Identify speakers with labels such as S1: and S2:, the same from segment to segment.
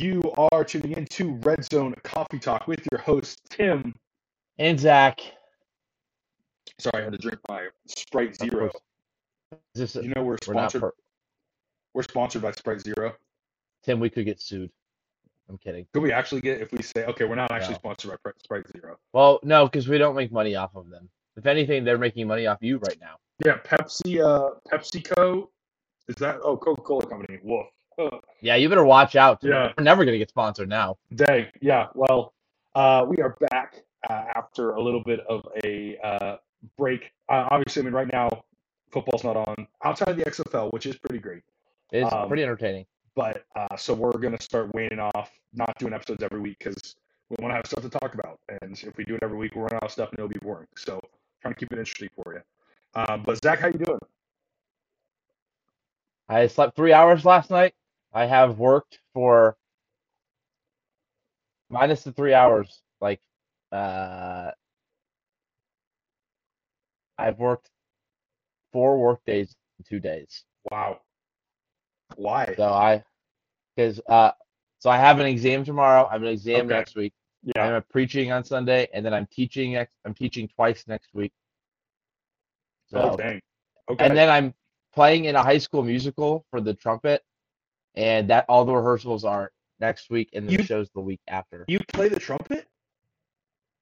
S1: You are tuning into Red Zone Coffee Talk with your host, Tim.
S2: And Zach.
S1: Sorry, I had to drink my Sprite Zero.
S2: Is this
S1: You know we're
S2: we're
S1: sponsored.
S2: per-
S1: we're sponsored by Sprite Zero.
S2: Tim, we could get sued. I'm kidding.
S1: Could we actually get if we say okay, we're not actually
S2: No.
S1: sponsored by Sprite Zero?
S2: Well, no, because we don't make money off of them. If anything, they're making money off you right now.
S1: Yeah, Pepsi. Uh, PepsiCo. Is that? Oh, Coca Cola Company. Woof.
S2: Yeah, you better watch out. Tim.
S1: Yeah.
S2: We're never gonna get sponsored now.
S1: Dang. Yeah. Well, uh, we are back uh, after a little bit of a uh, break. Uh, obviously, I mean, right now football's not on outside of the XFL, which is pretty great.
S2: It's
S1: Um,
S2: pretty entertaining.
S1: But uh, so we're gonna start waning off, not doing episodes every week because we want to have stuff to talk about. And if we do it every week, we're running out of stuff and it'll be boring. So trying to keep it interesting for you. Um, but Zach, how you doing?
S2: I slept three hours last night. I have worked for minus the three hours. Like, uh, I've worked four work days in two days.
S1: Wow. Why?
S2: So I, because uh, so I have an exam tomorrow. I have an exam
S1: Okay.
S2: next week.
S1: Yeah.
S2: I'm preaching on Sunday, and then I'm teaching. Next, I'm teaching twice next week.
S1: Oh
S2: So,
S1: dang. Okay.
S2: and then I'm playing in a high school musical for the trumpet, and that all the rehearsals are next week, and the
S1: You-
S2: show's the week after.
S1: you play the trumpet?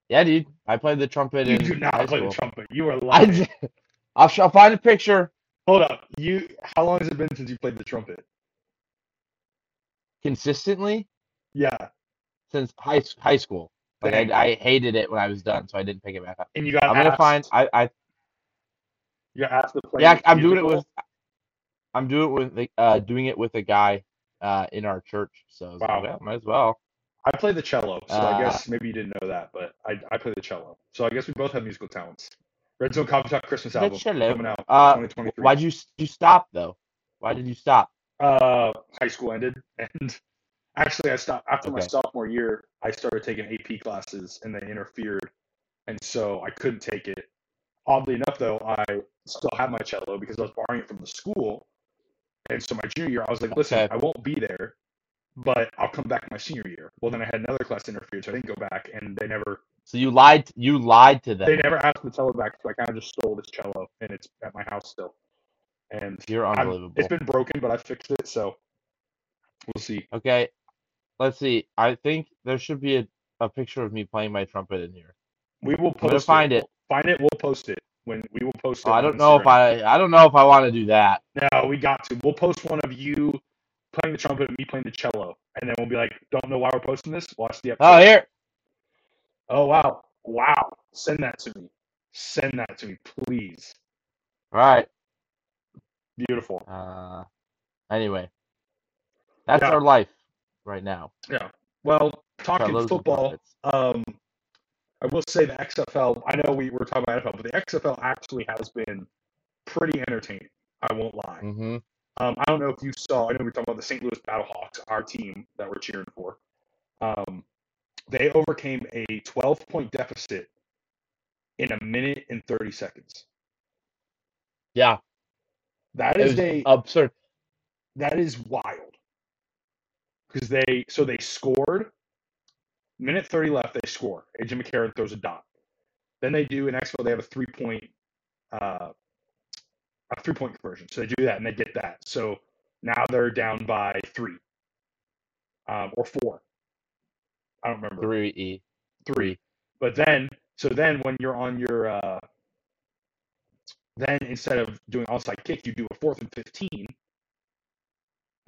S2: Yeah, dude, I played the trumpet
S1: You do not play the trumpet. You are
S2: I
S1: lying.
S2: did. I'll, I'll find a picture
S1: Hold up. You. How long has it been since you played the trumpet?
S2: consistently
S1: Yeah.
S2: since high high school. Like I, I hated it when I was done, so I didn't pick it back up.
S1: And you got.
S2: I'm gonna find. I, I
S1: You got asked to play.
S2: yeah, I'm doing it with. I'm doing it with the- uh doing it with a guy uh in our church. So I
S1: Wow.
S2: well, might as well.
S1: I play the cello, so I
S2: Uh,
S1: guess maybe you didn't know that, but I, I play the cello. So I guess we both have musical talents. Red Zone Coffee Talk Christmas album
S2: cello.
S1: coming out
S2: Uh,
S1: 2023.
S2: Why'd you you stop though? Why did you stop?
S1: Uh, high school ended, and actually I stopped after my sophomore year. I started taking AP classes, and they interfered, and so I couldn't take it. Oddly enough, though, I still have my cello because I was borrowing it from the school, and so my junior year I was like, listen,
S2: Okay.
S1: I won't be there, but I'll come back my senior year. Well, then I had another class interfered, so I didn't go back, and they never
S2: So you lied. You lied to them.
S1: they never asked the cello back, so I kind of just stole this cello, and it's at my house still. And
S2: You're unbelievable.
S1: it's been broken, but I fixed it, so we'll see.
S2: Okay, let's see. I think there should be a, a picture of me playing my trumpet in here.
S1: We will
S2: I'm gonna find it.
S1: Find it. We'll post it when we will post.
S2: Oh, I don't know if I. I don't know if I want to do that.
S1: No, we got to. We'll post one of you playing the trumpet and me playing the cello, and then we'll be like, "Don't know why we're posting this. Watch the episode."
S2: Oh, here.
S1: Oh wow, wow! Send that to me. Send that to me, please.
S2: All right.
S1: Beautiful.
S2: Uh, anyway, that's
S1: Yeah.
S2: our life right now.
S1: Yeah. Well, talking football. Um, I will say the XFL. I know we were talking about NFL, but the XFL actually has been pretty entertaining. I won't lie.
S2: Mhm.
S1: Um, I don't know if you saw. I know we were talking about the St. Louis Battlehawks, our team that we're cheering for. Um, they overcame a 12-point deficit in a minute and 30 seconds.
S2: Yeah,
S1: That is a
S2: absurd.
S1: that is wild. Because they so they scored. Minute 30 left, they score. AJ McCarron throws a dot. Then they do in XFL, they have a three point uh, a three point conversion. So they do that and they get that. So now they're down by three. Um, or four. I don't remember.
S2: Three E.
S1: Three. But then so then when you're on your uh, then instead of doing onside kick, you do a fourth and fifteen.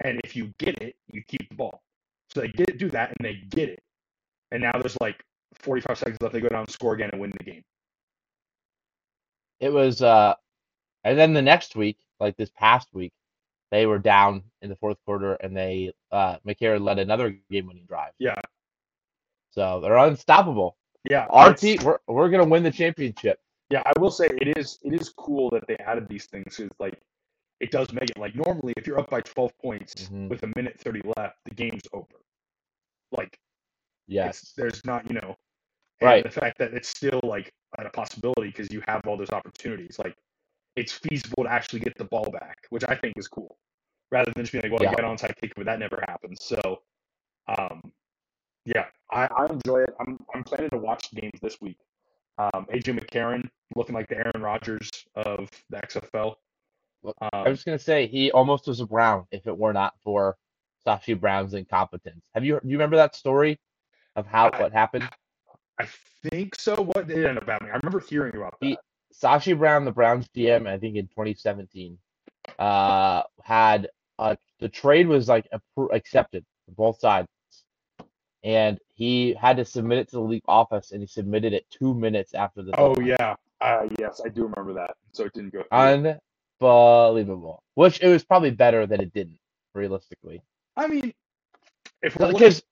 S1: And if you get it, you keep the ball. So they get do that and they get it. And now there's like 45 seconds left. They go down, score again, and win the game.
S2: It was. Uh, and then the next week, like this past week, they were down in the fourth quarter, and they uh McCarron led another game-winning drive.
S1: Yeah,
S2: So they're unstoppable.
S1: yeah.
S2: Our team, we're we're gonna win the championship.
S1: Yeah, I will say it is it is cool that they added these things. Cause like it does make it like normally if you're up by 12 points
S2: Mhm.
S1: with a minute 30 left, the game's over. Like
S2: Yes.
S1: it's, there's not you know
S2: Right.
S1: the fact that it's still like a possibility because you have all those opportunities like it's feasible to actually get the ball back which i think is cool rather than just being like well
S2: Yeah.
S1: you got onside kick but that never happens so Um, yeah, I, I enjoy it. I'm I'm planning to watch games this week. Um, AJ McCarron looking like the Aaron Rodgers of the XFL. Um,
S2: I was gonna say he almost was a Brown if it were not for Sashi Brown's incompetence. Have you you remember that story of how
S1: I-
S2: what happened?
S1: I think so. What did it end up happening? I remember hearing about that.
S2: He- Sashi Brown, the Browns GM, I think in 2017, uh, had uh, the trade was like appro- accepted for both sides, and he had to submit it to the league office, and he submitted it two minutes after the.
S1: oh
S2: deadline.
S1: yeah, uh, yes, I do remember that. So it didn't go. through.
S2: unbelievable. Which it was probably better that it didn't, realistically,
S1: I mean, if
S2: because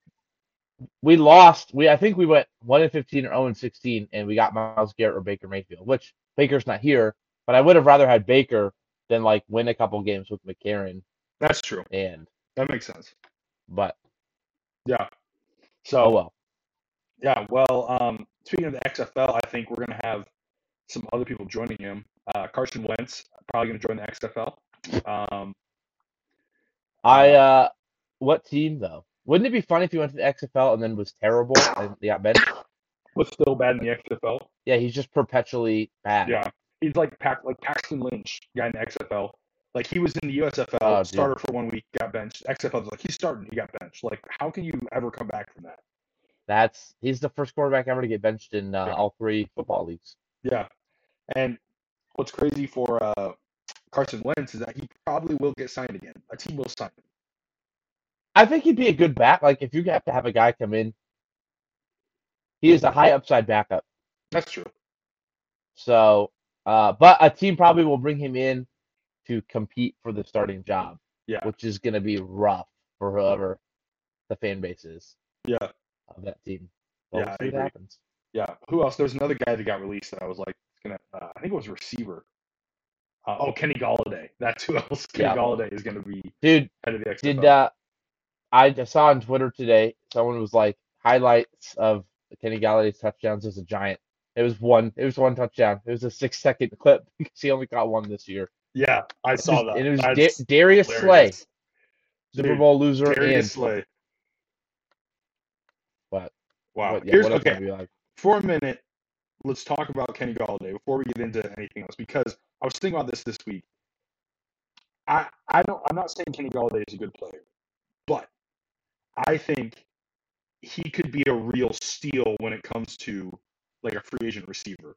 S2: we lost. We I think we went one and 15 or 0 and 16, and we got Myles Garrett or Baker Mayfield, which Baker's not here, but I would have rather had Baker than like win a couple games with McCarron
S1: that's true.
S2: and
S1: That makes sense.
S2: but
S1: Yeah. So
S2: oh well.
S1: Yeah, well, um, speaking of the XFL, I think we're going to have some other people joining him. Uh, Carson Wentz probably going to join the XFL. Um,
S2: I uh what team though? Wouldn't it be funny if he went to the XFL and then was terrible and got benched?
S1: was still bad in the XFL.
S2: Yeah, he's just perpetually bad.
S1: Yeah, he's like Pac, like Paxton Lynch, guy in the XFL. Like he was in the USFL,
S2: Oh,
S1: starter for one week, got benched. XFL was like he's starting, he got benched. Like how can you ever come back from that?
S2: That's he's the first quarterback ever to get benched in uh,
S1: Yeah.
S2: all three football leagues.
S1: Yeah, and what's crazy for uh, Carson Wentz is that he probably will get signed again. A team will sign him.
S2: I think he'd be a good back. Like if you have to have a guy come in, he is a high upside backup.
S1: That's true.
S2: So, uh, but a team probably will bring him in to compete for the starting job,
S1: Yeah,
S2: which is going to be rough for whoever the fan base is
S1: yeah.
S2: of that team. But
S1: Yeah,
S2: we'll
S1: I
S2: see what
S1: agree.
S2: happens.
S1: Yeah. Who else? There's another guy that got released that I was like gonna. Uh, I think it was receiver. Uh, oh, Kenny Golladay. That's who else. Kenny
S2: Yeah.
S1: Golladay is gonna be
S2: Dude,
S1: head of the XFL.
S2: did uh, I just saw on Twitter today someone was like highlights of Kenny Golladay's touchdowns as a Giant. It was one. It was one touchdown. It was a six second clip because he only got one this year.
S1: yeah, I saw that.
S2: And it was Da- Darius Slay,
S1: hilarious.
S2: Super
S1: Dude,
S2: Bowl loser,
S1: Darius
S2: and
S1: Slay.
S2: But-
S1: Wow.
S2: what, yeah,
S1: Here's okay.
S2: like?
S1: For a minute, let's talk about Kenny Golladay before we get into anything else because I was thinking about this this week. I I don't. I'm not saying Kenny Golladay is a good player, but I think he could be a real steal when it comes to like a free agent receiver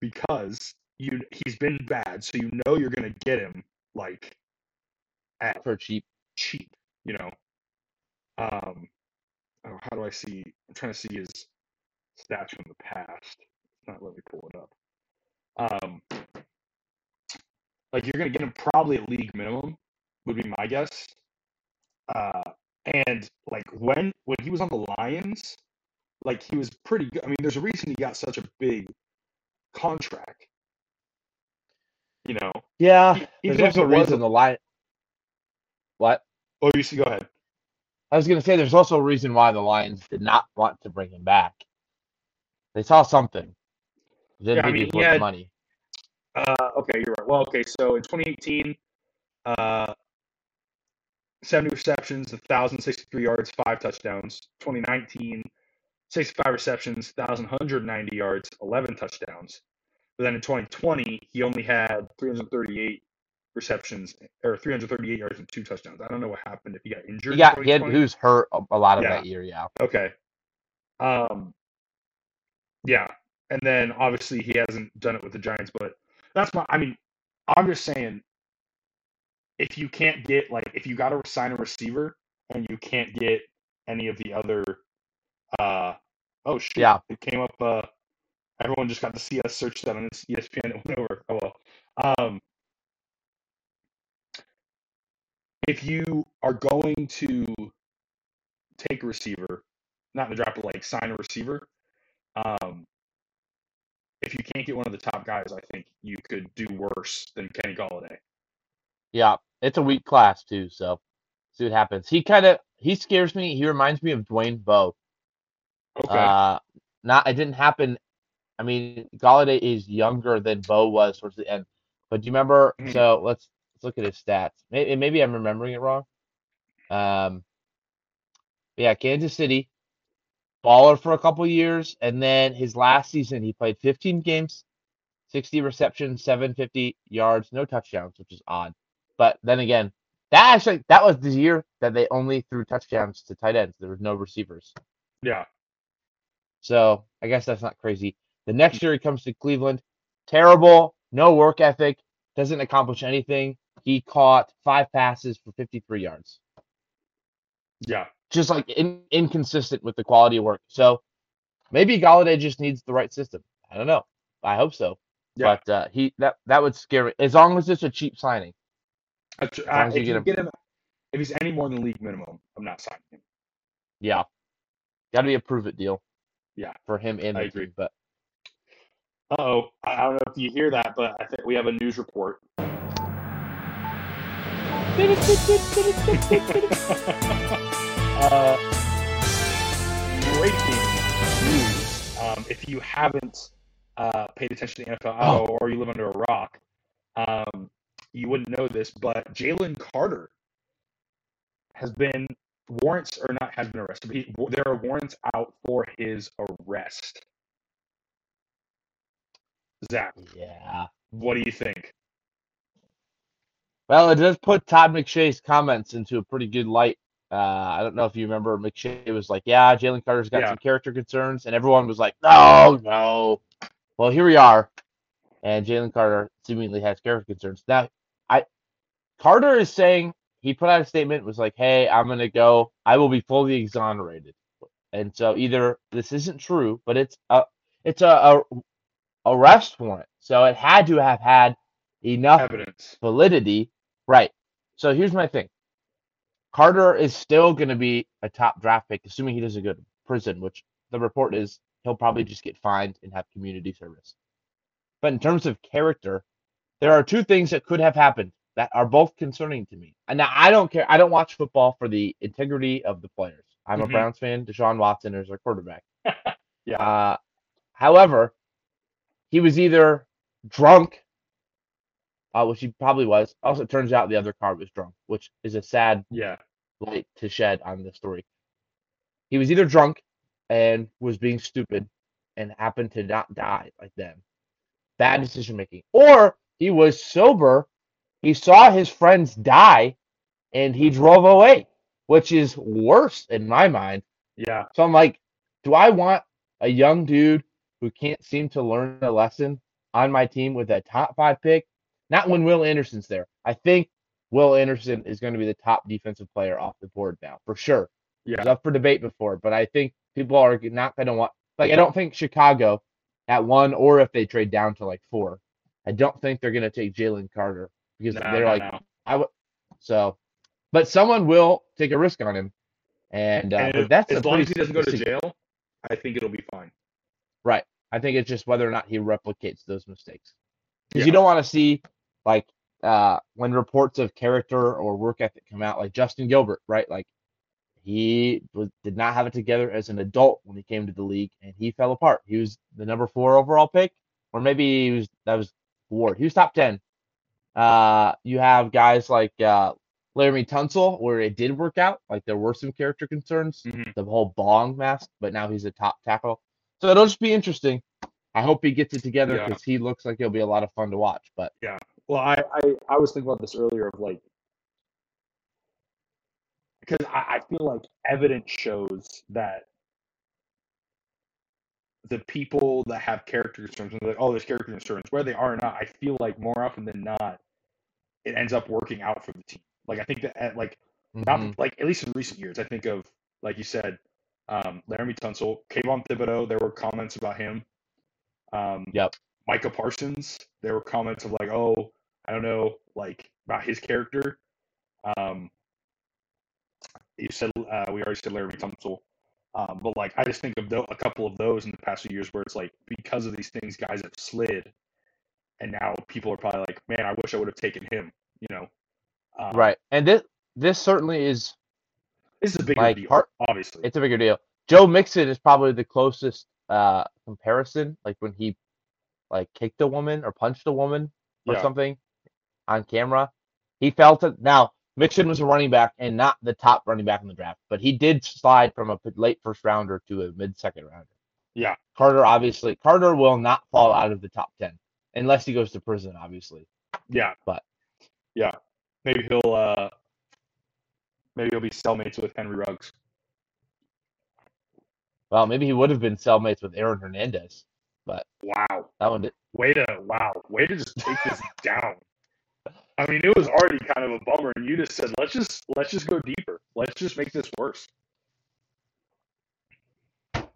S1: because you he's been bad, so you know you're gonna get him like at
S2: for cheap.
S1: cheap, you know. Um, oh, how do I see? I'm trying to see his stats from the past. It's not let me pull it up. Um, like you're gonna get him probably at league minimum, would be my guess. Uh, and like when when he was on the Lions, like he was pretty good. I mean, there's a reason he got such a big contract. You know,
S2: Yeah,
S1: E-
S2: there's also a
S1: was
S2: reason the line. What?
S1: oh, you see, go ahead.
S2: I was gonna say there's also a reason why the Lions did not want to bring him back. They saw something. They
S1: Yeah, I mean, he
S2: he was worth the
S1: had-
S2: money.
S1: Uh, okay, you're right. Well, okay, so in 2018, uh, 70 receptions, 1,063 yards, five touchdowns. 2019, 65 receptions, 1,190 yards, 11 touchdowns. But then in 2020, he only had 338 receptions or 338 yards and two touchdowns. I don't know what happened if he got injured.
S2: Yeah,
S1: in
S2: he, had,
S1: 2020.
S2: he was hurt a, a lot of
S1: Yeah.
S2: that year. Yeah.
S1: Okay. Um. Yeah, and then obviously he hasn't done it with the Giants, but that's my. I mean, I'm just saying, if you can't get like if you got to sign a receiver and you can't get any of the other, uh, oh shit
S2: Yeah.
S1: it came up. Uh, everyone just got to see us search that on ESPN. It went over. Oh well. Um. If you are going to take a receiver, not in the draft, but like sign a receiver. Um, if you can't get one of the top guys, I think you could do worse than Kenny Golladay.
S2: Yeah. It's a weak class too, so see what happens. He kind of he scares me. He reminds me of Dwayne Bowe.
S1: Okay.
S2: Uh, not it didn't happen. I mean, Golladay is younger than Bowe was towards the end. But do you remember?
S1: Mhm.
S2: So let's let's look at his stats. Maybe maybe I'm remembering it wrong. Um, Yeah, Kansas City. Baller for a couple years, and then his last season he played 15 games, 60 receptions, 750 yards, no touchdowns, which is odd. But then again, that actually that was the year that they only threw touchdowns to tight ends. There was no receivers.
S1: Yeah.
S2: So I guess that's not crazy. The next year he comes to Cleveland, terrible, no work ethic, doesn't accomplish anything. He caught five passes for 53 yards.
S1: Yeah.
S2: Just like in, inconsistent with the quality of work. So maybe Golladay just needs the right system. I don't know. I hope so.
S1: Yeah.
S2: But uh, he that that would scare me as long as it's a cheap signing.
S1: Uh, uh, if
S2: you get him-
S1: get him, if he's any more than league minimum, I'm not signing him.
S2: Yeah, got to be a prove it deal.
S1: Yeah.
S2: for him and
S1: I
S2: the
S1: agree.
S2: team. But
S1: Oh, I don't know if you hear that, but I think we have a news report. uh, breaking news. Um, if you haven't uh, paid attention to the NFL Auto or you live under a rock, um, you wouldn't know this, but Jalen Carter has been warrants or not has been arrested. But he, there are warrants out for his arrest. Zach,
S2: yeah.
S1: what do you think?
S2: Well, it does put Todd McShay's comments into a pretty good light. Uh, I don't know if you remember, McShay was like, "Yeah, Jalen Carter's got
S1: Yeah.
S2: some character concerns," and everyone was like, "No, no." Well, here we are, and Jalen Carter seemingly has character concerns. Now, Carter is saying he put out a statement was like, "Hey, I'm gonna go. I will be fully exonerated," and so either this isn't true, but it's a it's a, a arrest warrant, so it had to have had enough
S1: Evidence.
S2: validity. Right. So here's my thing. Carter is still going to be a top draft pick, assuming he doesn't go to prison, which the report is he'll probably just get fined and have community service. But in terms of character, there are two things that could have happened that are both concerning to me. And now I don't care. I don't watch football for the integrity of the players. I'm a
S1: Mhm.
S2: Browns fan. Deshaun Watson is our quarterback.
S1: Yeah.
S2: Uh, however, he was either drunk, uh, which he probably was. Also, it turns out the other car was drunk, which is a sad
S1: yeah.
S2: light to shed on the story. He was either drunk and was being stupid and happened to not die like them. Bad decision making. Or he was sober, he saw his friends die, and he drove away, which is worse in my mind.
S1: Yeah.
S2: So I'm like, do I want a young dude who can't seem to learn a lesson on my team with a top five pick? Not when Will Anderson's there. I think Will Anderson is going to be the top defensive player off the board now, for sure.
S1: Yeah.
S2: It was up for debate before, but I think people are not going to want, like, I don't think Chicago at one or if they trade down to like four, I don't think they're going to take Jalen Carter because
S1: No,
S2: they're
S1: no,
S2: like,
S1: no.
S2: I would, so, but someone will take a risk on him. And, uh,
S1: And
S2: but
S1: if-
S2: that's
S1: as long as he doesn't go to jail, I think it'll be fine.
S2: Right. I think it's just whether or not he replicates those mistakes. Because
S1: Yeah.
S2: you don't want to see like uh when reports of character or work ethic come out, like Justin Gilbert, right? Like he was, did not have it together as an adult when he came to the league, and he fell apart. He was the number four overall pick, or maybe he was that was Ward. He was top ten. Uh, you have guys like uh, Laremy Tunsil, where it did work out. Like there were some character concerns,
S1: Mhm.
S2: the whole bong mask, but now he's a top tackle. So it'll just be interesting. I hope he gets it together
S1: Yeah.
S2: because he looks like he'll be a lot of fun to watch. But yeah,
S1: Well, I, I, I was thinking about this earlier of like, because I, I feel like evidence shows that the people that have character concerns, and they're like, oh, there's character concerns, whether they are or not, I feel like more often than not, it ends up working out for the team. Like I think that at, like not
S2: mhm,
S1: like at least in recent years, I think of like you said, um, Laremy Tunsil, Kayvon Thibodeaux. There were comments about him. Um,
S2: Yep.
S1: Micah Parsons. There were comments of like, oh, I don't know, like about his character. Um, you said uh, we already said Laremy Tunsil. Um, but like I just think of tho- a couple of those in the past few years where it's like because of these things, guys have slid, and now people are probably like, man, I wish I would have taken him. You know, um,
S2: right. And this this certainly is
S1: This is a bigger
S2: Like,
S1: deal,
S2: part-
S1: obviously.
S2: it's a bigger deal. Joe Mixon is probably the closest uh comparison, like when he like kicked a woman or punched a woman or
S1: Yeah.
S2: something on camera. He felt it. Now Mixon was a running back and not the top running back in the draft, but he did slide from a late first rounder to a mid second rounder.
S1: Yeah.
S2: Carter obviously Carter will not fall out of the top ten unless he goes to prison, obviously.
S1: Yeah.
S2: But-
S1: yeah, maybe he'll uh maybe he'll be cellmates with Henry Ruggs.
S2: Well, maybe he would have been cellmates with Aaron Hernandez.
S1: But wow.
S2: That one did.
S1: Way to wow. Way to just take this down. I mean, it was already kind of a bummer, and you just said, "Let's just let's just go deeper. Let's just make this worse."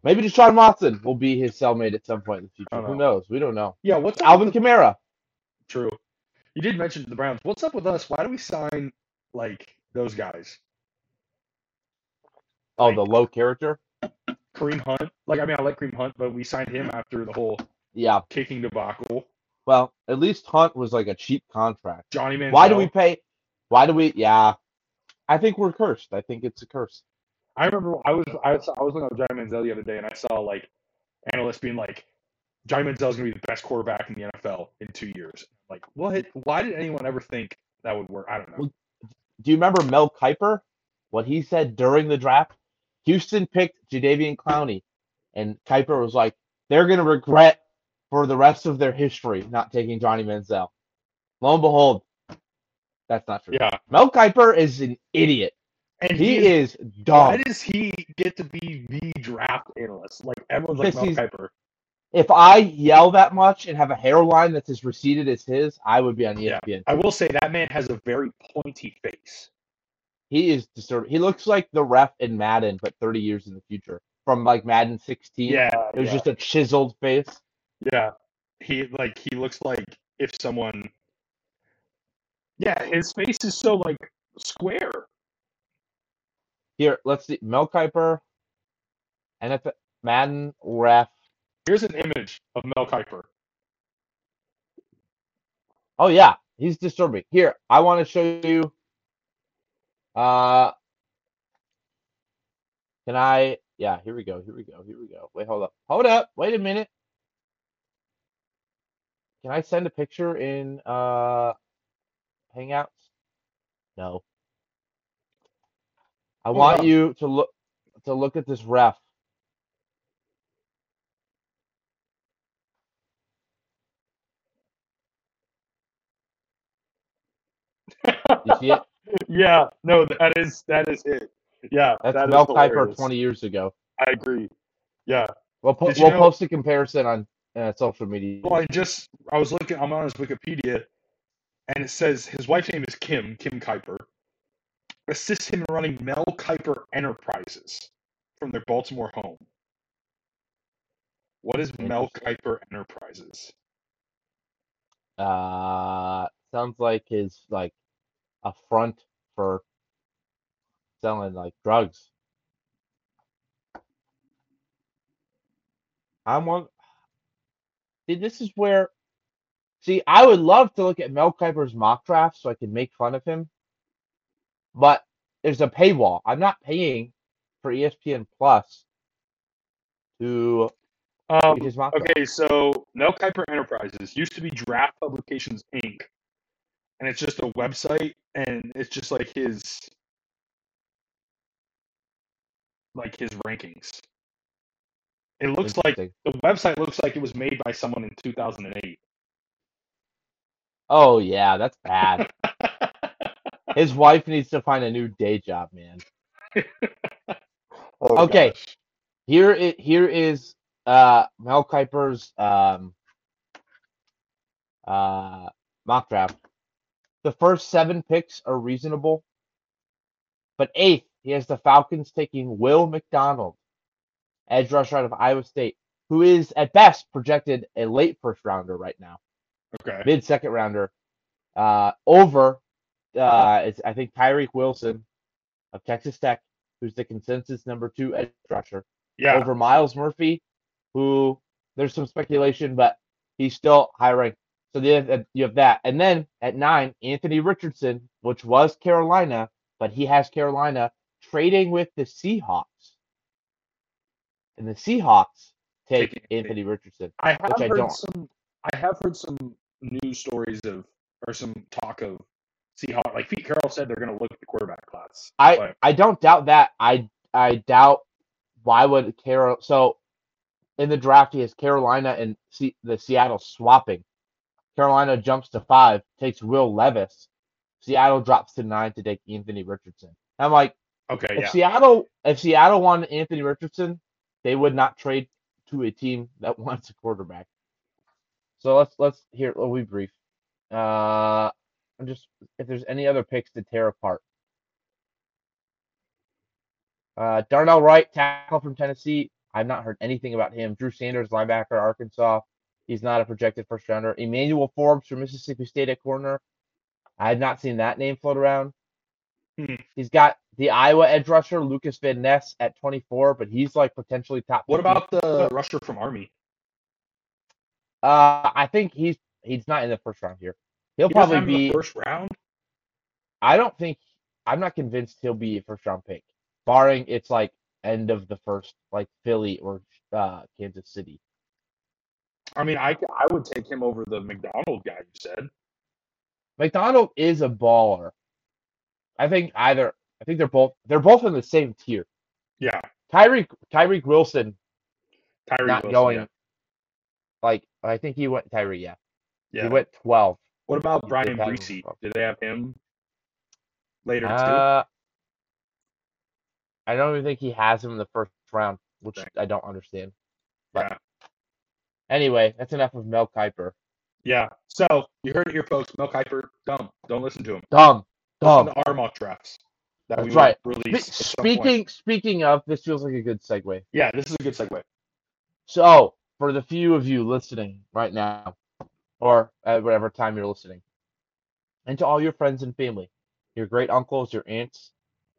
S2: Maybe Deshaun Watson will be his cellmate at some point in the future.
S1: don't
S2: Who knows? We don't know.
S1: Yeah. What's
S2: Alvin
S1: with the-
S2: Kamara.
S1: True. You did mention the Browns. What's up with us? Why do we sign like those guys?
S2: Oh, the low character.
S1: Kareem Hunt. Like, I mean, I like Kareem Hunt, but we signed him after the whole
S2: Yeah.
S1: kicking debacle.
S2: Well, at least Hunt was like a cheap contract.
S1: Johnny Manziel.
S2: Why do we pay? Why do we? Yeah. I think we're cursed. I think it's a curse.
S1: I remember I was I was I was looking at Johnny Manziel the other day, and I saw like analysts being like, Johnny Manziel is going to be the best quarterback in the NFL in two years. Like, what? Why did anyone ever think that would work? I don't know.
S2: Well, Do you remember Mel Kiper? What he said during the draft? Houston picked Jadeveon Clowney, and Kiper was like, they're going to regret for the rest of their history not taking Johnny Manziel. Lo and behold, that's not true.
S1: Yeah,
S2: Mel Kiper is an idiot.
S1: and
S2: He
S1: is.
S2: is
S1: Why does he get to be the draft analyst? Like everyone's like Mel Kiper.
S2: If I yell that much and have a hairline that's as receded as his, I would be on E
S1: Yeah.
S2: ESPN.
S1: I will say that man has a very pointy face.
S2: He is disturbing. He looks like the ref in Madden, but 30 years in the future. From like Madden 16.
S1: Yeah,
S2: It was
S1: yeah,
S2: just a chiseled face.
S1: Yeah. He like he looks like if someone. Yeah, his face is so like square.
S2: Here, let's see. Mel Kiper, NFL, Madden ref.
S1: Here's an image of Mel Kiper.
S2: Oh yeah, he's disturbing. Here, I want to show you. Uh, can I? Yeah, here we go. Here we go. Here we go. Wait, hold up. Hold up. Wait a minute. Can I send a picture in uh Hangouts? No. I want you to look to look at this ref. You see it?
S1: yeah, no, that is that is it. Yeah,
S2: That's
S1: that
S2: Mel Kiper 20 years ago.
S1: I agree. Yeah.
S2: We'll, po- we'll
S1: know-
S2: post a comparison on uh, social media.
S1: Well, I just I was looking. I'm on his Wikipedia, and it says his wife's name is Kim Kim Kiper. Assists him in running Mel Kiper Enterprises from their Baltimore home. What is Mel Kiper Enterprises?
S2: Uh, sounds like his like a front for selling like drugs. I'm one. See, this is where. See, I would love to look at Mel Kiper's mock draft so I can make fun of him, but there's a paywall. I'm not paying for ESPN Plus to
S1: Um,
S2: his mock draft.
S1: okay, so Mel Kiper Enterprises used to be Draft Publications Inc., and it's just a website, and it's just like his like his rankings. It looks like the website looks like it was made by someone in 2008.
S2: Oh yeah, that's bad. His wife needs to find a new day job, man.
S1: Oh,
S2: Okay.
S1: gosh.
S2: Here it here is uh Mel Kiper's um uh mock draft. The first seven picks are reasonable, but eighth he has the Falcons taking Will McDonald, edge rusher out of Iowa State, who is at best projected a late first rounder right now.
S1: Okay.
S2: mid second rounder uh, over uh, it's, I think Tyreek Wilson of Texas Tech, who's the consensus number two edge rusher,
S1: Yeah.
S2: over Myles Murphy, who there's some speculation, but he's still high ranked. So you have, you have that, and then at nine, Anthony Richardson, which was Carolina, but he has Carolina trading with the Seahawks, and the Seahawks take Anthony Richardson.
S1: I have
S2: I
S1: heard
S2: don't.
S1: some. I have heard some news stories of, or some talk of see how, like Pete Carroll said, they're going to look at the quarterback class.
S2: I
S1: But,
S2: I don't doubt that. I I doubt why would Carroll. so in the draft he has Carolina and C, the Seattle swapping. Carolina jumps to five, takes Will Levis. Seattle drops to nine to take Anthony Richardson. I'm like,
S1: okay,
S2: if
S1: yeah.
S2: Seattle if Seattle wanted Anthony Richardson, they would not trade to a team that wants a quarterback. So let's let's hear let me brief. Uh I'm just if there's any other picks to tear apart. Uh Darnell Wright, tackle from Tennessee. I've not heard anything about him. Drew Sanders, linebacker, Arkansas. He's not a projected first rounder. Emmanuel Forbes from Mississippi State at corner. I had not seen that name float around.
S1: Hmm.
S2: He's got the Iowa edge rusher, Lukas Van Ness at 24, but he's like potentially top.
S1: What
S2: 50.
S1: about the rusher from Army?
S2: Uh, I think he's he's not in the first round here. He'll
S1: He
S2: probably
S1: have him in
S2: be.
S1: the first round.
S2: I don't think. I'm not convinced he'll be a first round pick, barring it's like end of the first, like Philly or uh, Kansas City.
S1: I mean, I I would take him over the McDonald guy you said.
S2: McDonald is a baller. I think either. I think they're both. They're both in the same tier.
S1: Yeah,
S2: Tyreek Tyreek Wilson
S1: Tyree
S2: not
S1: Wilson,
S2: going.
S1: yeah.
S2: Like I think he went Tyree. Yeah,
S1: Yeah.
S2: he went 12.
S1: What about
S2: Bryan
S1: Bresee?
S2: Did
S1: they have him later too?
S2: Uh, I don't even think he has him in the first round, which
S1: Okay.
S2: I don't understand. But
S1: Yeah.
S2: anyway, that's enough of Mel Kiper.
S1: Yeah. So you heard it here, folks. Mel Kiper, dumb. Don't listen to him.
S2: Dumb,
S1: Listen
S2: dumb.
S1: to our mock drafts that
S2: That's
S1: will
S2: right.
S1: release.
S2: Spe-
S1: at some point.
S2: Speaking speaking of, this feels like a good segue.
S1: Yeah, this is a good segue.
S2: So, for the few of you listening right now, or at whatever time you're listening, and to all your friends and family, your great uncles, your aunts,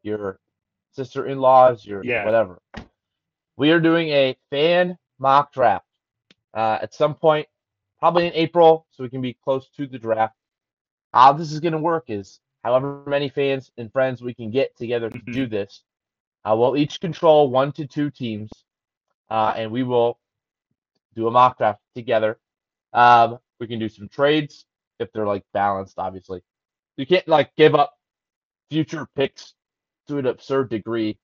S2: your sister in laws, your
S1: Yeah.
S2: whatever, we are doing a fan mock draft uh, at some point, probably in April, so we can be close to the draft. How this is going to work is however many fans and friends we can get together to
S1: Mhm.
S2: do this, uh, we'll each control one to two teams, uh, and we will do a mock draft together. Um, we can do some trades if they're like balanced, obviously. You can't like give up future picks to an absurd degree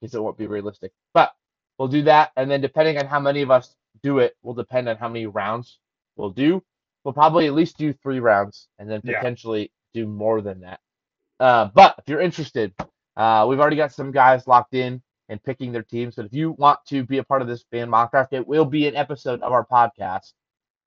S2: because it won't be realistic. But we'll do that, and then depending on how many of us do it, will depend on how many rounds we'll do. We'll probably at least do three rounds, and then potentially do more than that. Uh, but if you're interested, uh, we've already got some guys locked in and picking their teams. But if you want to be a part of this fan mock draft, it will be an episode of our podcast.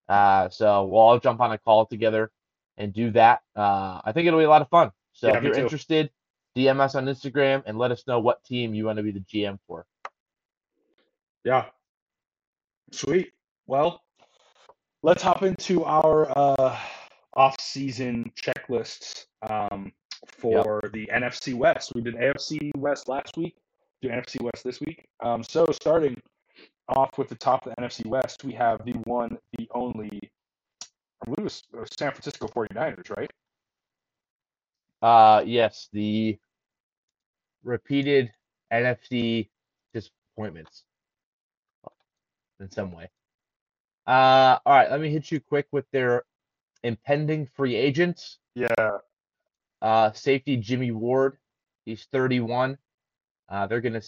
S2: Uh, so we'll all jump on a call together and do that. Uh, I think it'll be a lot of fun. So
S1: Yeah,
S2: if you're
S1: too.
S2: interested, DM us on Instagram and let us know what team you want to be the GM for.
S1: Yeah. Sweet. Well, let's hop into our uh, off-season checklists um, for the NFC West. We did AFC West last week. Do NFC West this week. Um, so starting off with the top of the NFC West, we have the one, the only. I believe it was uh, San Francisco 49ers, right?
S2: Uh, yes, the repeated NFC disappointments in some way. Uh, all right, let me hit you quick with their impending free agents.
S1: Yeah.
S2: Uh, safety Jimmy Ward, he's 31. Uh, they're gonna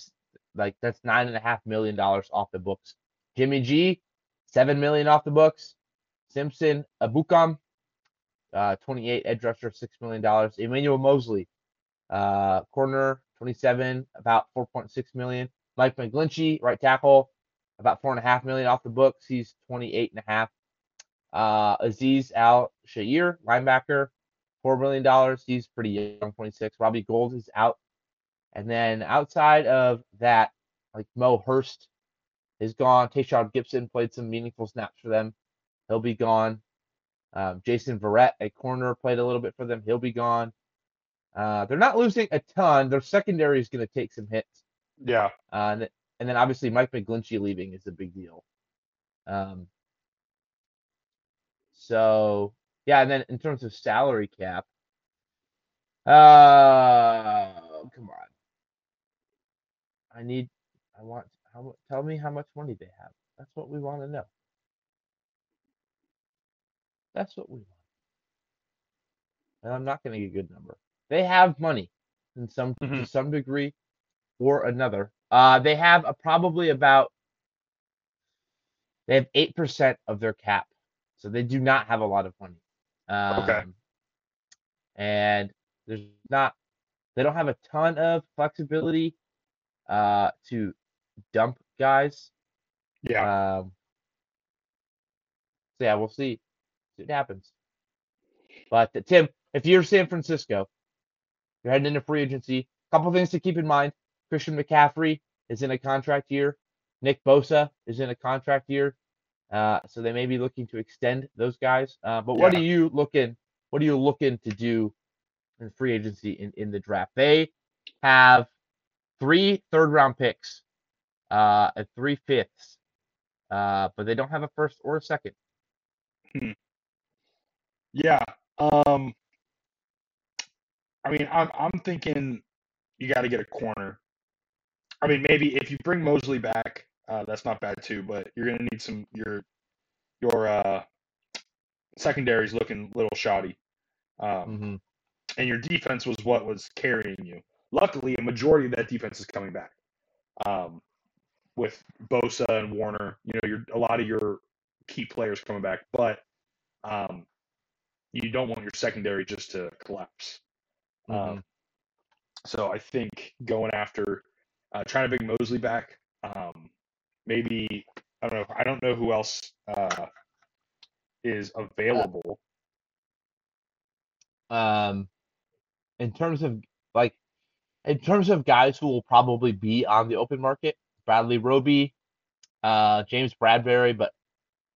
S2: like that's nine and a half million dollars off the books. Jimmy G, seven million off the books. Samson Ebukam, uh, 28 edge rusher, six million dollars. Emmanuel Moseley, uh, corner, 27, about 4.6 million. Mike McGlinchey, right tackle, about four and a half million off the books. He's 28 and a half. Uh, Azeez Al Shaair, linebacker, four million dollars. He's pretty young, 26. Robbie Gould is out, and then outside of that, like Mo Hurst is gone. Tashaun Gipson played some meaningful snaps for them. He'll be gone. Um, Jason Verrett, a corner, played a little bit for them. He'll be gone. Uh, they're not losing a ton. Their secondary is going to take some hits.
S1: Yeah.
S2: Uh, and, and then obviously Mike McGlinchey leaving is a big deal. Um, so yeah, and then in terms of salary cap, uh, come on, I need, I want, how tell me how much money they have. That's what we want to know. That's what we want. and I'm not going to get a good number. They have money in some to
S1: Mhm.
S2: some degree or another. Uh, they have a, probably about they have eight percent of their cap, so they do not have a lot of money. Um,
S1: Okay.
S2: And there's not they don't have a ton of flexibility uh, to dump guys.
S1: Yeah.
S2: Um, so yeah, we'll see. See what happens. But uh, Tim, if you're San Francisco, you're heading into free agency. A couple things to keep in mind: Christian McCaffrey is in a contract year. Nick Bosa is in a contract year. Uh, so they may be looking to extend those guys. Uh, but what
S1: Yeah.
S2: are you looking? What are you looking to do in free agency in, in the draft? They have three third round picks, uh, three fifths, uh, but they don't have a first or a second. Hmm.
S1: Yeah. Um I mean, I'm I'm thinking you got to get a corner. I mean, maybe if you bring Moseley back, uh, that's not bad too. But you're gonna need some your your uh, secondary's looking a little shoddy, um,
S2: Mm-hmm.
S1: and your defense was what was carrying you. Luckily, a majority of that defense is coming back. Um, with Bosa and Warner, you know, a lot of your key players coming back, but um, you don't want your secondary just to collapse. Um, so I think going after uh, trying to bring Moseley back, um, maybe I don't know. I don't know who else uh, is available.
S2: um, in terms of like, in terms of guys who will probably be on the open market, Bradley Roby, uh, James Bradberry, but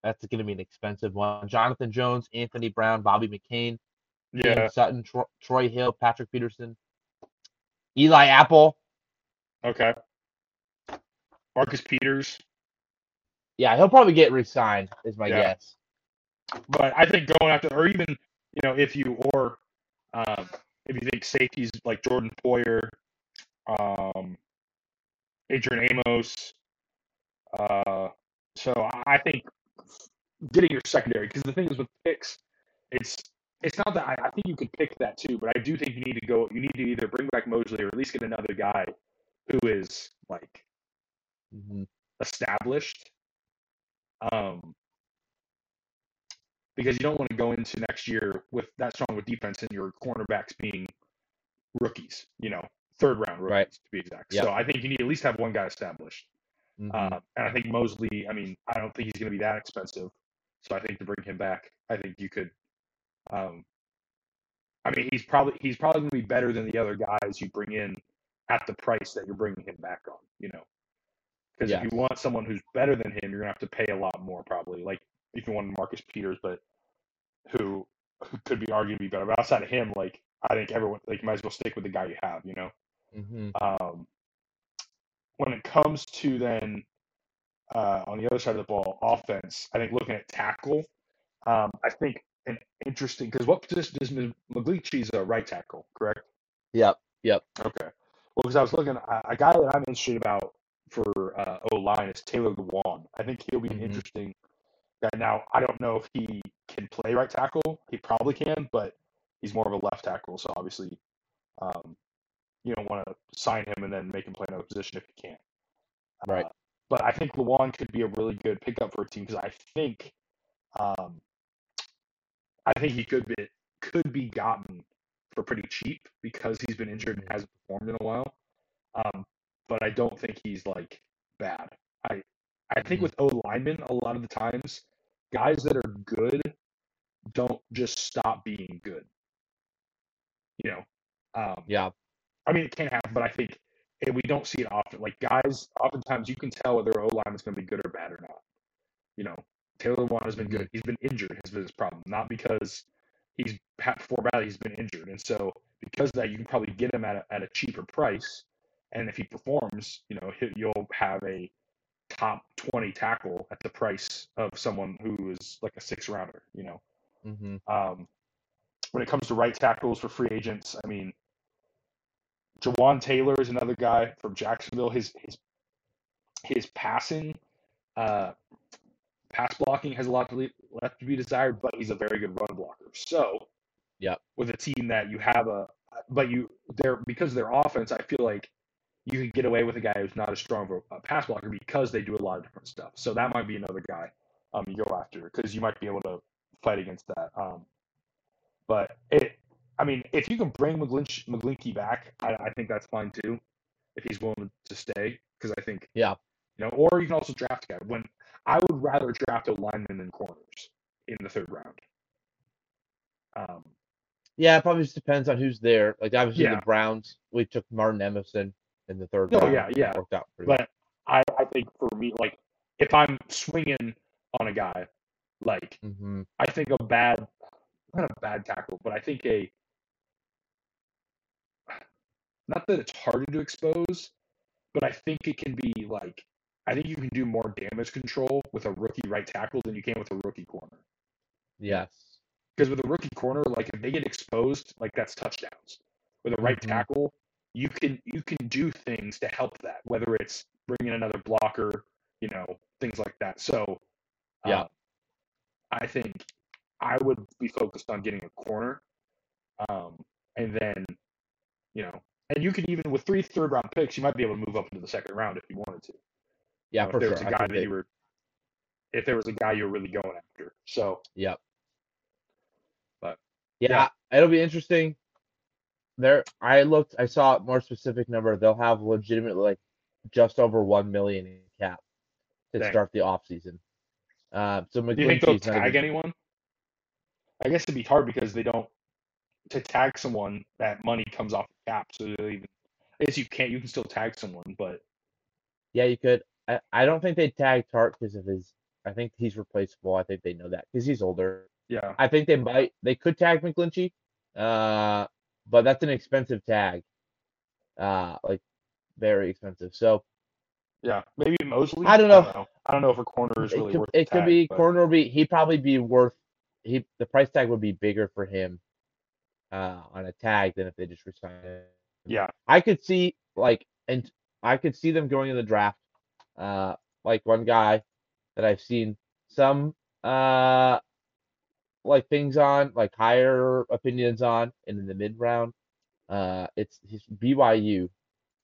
S2: that's going to be an expensive one. Jonathan Jones, Anthony Brown, Bobby McCain,
S1: Yeah,
S2: Ian Sutton, Tro- Troy Hill, Patrick Peterson, Eli Apple.
S1: okay. Marcus Peters,
S2: Yeah, he'll probably get re-signed, is my
S1: Yeah.
S2: guess.
S1: but I think going after, or even you know, if you or um, if you think safeties like Jordan Poyer, um, Adrian Amos, uh, so I think getting your secondary because the thing is with picks, it's it's not that I, I think you could pick that too, but I do think you need to go. You need to either bring back Moseley or at least get another guy who is like
S2: hmm
S1: established. Um, because you don't want to go into next year with that strong with defense and your cornerbacks being rookies, you know, third round rookies
S2: Right.
S1: to be exact.
S2: Yep.
S1: So I think you need at least have one guy established.
S2: hmm
S1: Um, and I think Moseley, I mean, I don't think he's going to be that expensive. So I think to bring him back, I think you could. Um, I mean, he's probably he's probably going to be better than the other guys you bring in at the price that you're bringing him back on. You know, because
S2: Yes.
S1: if you want someone who's better than him, you're going to have to pay a lot more probably. Like if you wanted Marcus Peters, but who who could be argued to be better. But outside of him, like I think everyone like you might as well stick with the guy you have. You know.
S2: hmm
S1: Um, when it comes to then uh, on the other side of the ball, offense, I think looking at tackle, um, I think an interesting because what position is McGlinchey's a right tackle, correct?
S2: Yep. Yep.
S1: Okay. Well, because I was looking, a guy that I'm interested about for uh, O line is Taylor Lewan. I think he'll be an
S2: Mhm.
S1: interesting guy. Now, I don't know if he can play right tackle. He probably can, but he's more of a left tackle, so obviously, um, you don't want to sign him and then make him play another position if you can't.
S2: Right.
S1: Uh, but I think Lewan could be a really good pickup for a team because I think, um, I think he could be could be gotten for pretty cheap because he's been injured and hasn't performed in a while. Um, but I don't think he's like bad. I I think
S2: Mhm.
S1: with O linemen, a lot of the times, guys that are good don't just stop being good. You know, um,
S2: Yeah.
S1: I mean, it can happen, but I think eh, we don't see it often. Like guys, oftentimes you can tell whether O line is going to be good or bad or not. You know, Taylor Lewan has been good. He's been injured. Has been his problem, not because he's had before bad. He's been injured, and so because of that, you can probably get him at a, at a cheaper price. And if he performs, you know, you'll have a top twenty tackle at the price of someone who is like a six rounder. You know,
S2: hmm
S1: um, when it comes to right tackles for free agents, I mean, Jawaan Taylor is another guy from Jacksonville. His his his passing, uh, pass blocking has a lot to le- left to be desired, but he's a very good run blocker. So
S2: yeah,
S1: With a team that you have a, but you they're because of their offense, I feel like you could get away with a guy who's not as strong of a, a pass blocker because they do a lot of different stuff. So that might be another guy um, you go after because you might be able to fight against that. Um, but it, I mean, if you can bring McGlinch, McGlinchey back, I, I think that's fine too. If he's willing to stay, because I think
S2: Yeah.
S1: you know, or you can also draft a guy. When I would rather draft a lineman than corners in the third round. Um,
S2: Yeah, it probably just depends on who's there. Like obviously
S1: Yeah.
S2: the Browns, we took Martin Emerson in the third
S1: Oh,
S2: round.
S1: yeah, yeah.
S2: Worked out pretty well.
S1: but I, I think for me, like if I'm swinging on a guy, like
S2: hmm
S1: I think a bad, not a bad tackle, but I think a, not that it's harder to expose, but I think it can be like, I think you can do more damage control with a rookie right tackle than you can with a rookie corner.
S2: Yes.
S1: Because with a rookie corner, like if they get exposed, like that's touchdowns. With a right
S2: Mhm.
S1: tackle, you can you can do things to help that, whether it's bringing another blocker, you know, things like that. So,
S2: Yeah.
S1: um, I think I would be focused on getting a corner, um, and then, you know, and you could even with three third round picks, you might be able to move up into the second round if you wanted to.
S2: Yeah,
S1: you know,
S2: for
S1: if there
S2: sure.
S1: was a guy that
S2: they-
S1: you were, if there was a guy you were really going after. So,
S2: Yep.
S1: But,
S2: yeah, it'll be interesting. There, I looked. I saw a more specific number. They'll have legitimately like just over one million in cap to
S1: Dang.
S2: start the off season. Um, so
S1: Do you think they'll
S2: McGlinchey's
S1: tag
S2: even-
S1: anyone? I guess it'd be hard because they don't to tag someone that money comes off the cap. So they'll even I guess you can't. You can still tag someone, but
S2: Yeah, you could. I, I don't think they'd tag Tart because of his. I think he's replaceable. I think they know that because he's older.
S1: yeah,
S2: I think they might. They could tag McGlinchey, uh, but that's an expensive tag. Uh, like very expensive. So
S1: yeah, maybe Moseley.
S2: I don't know.
S1: I don't know if a corner is
S2: it could,
S1: worth.
S2: it could be
S1: but-
S2: corner would be he'd probably be worth he the price tag would be bigger for him uh on a tag than if they just resign him.
S1: Yeah,
S2: I could see like and I could see them going in the draft. Uh like one guy that I've seen some uh like things on, like higher opinions on and in the mid round. Uh it's his BYU.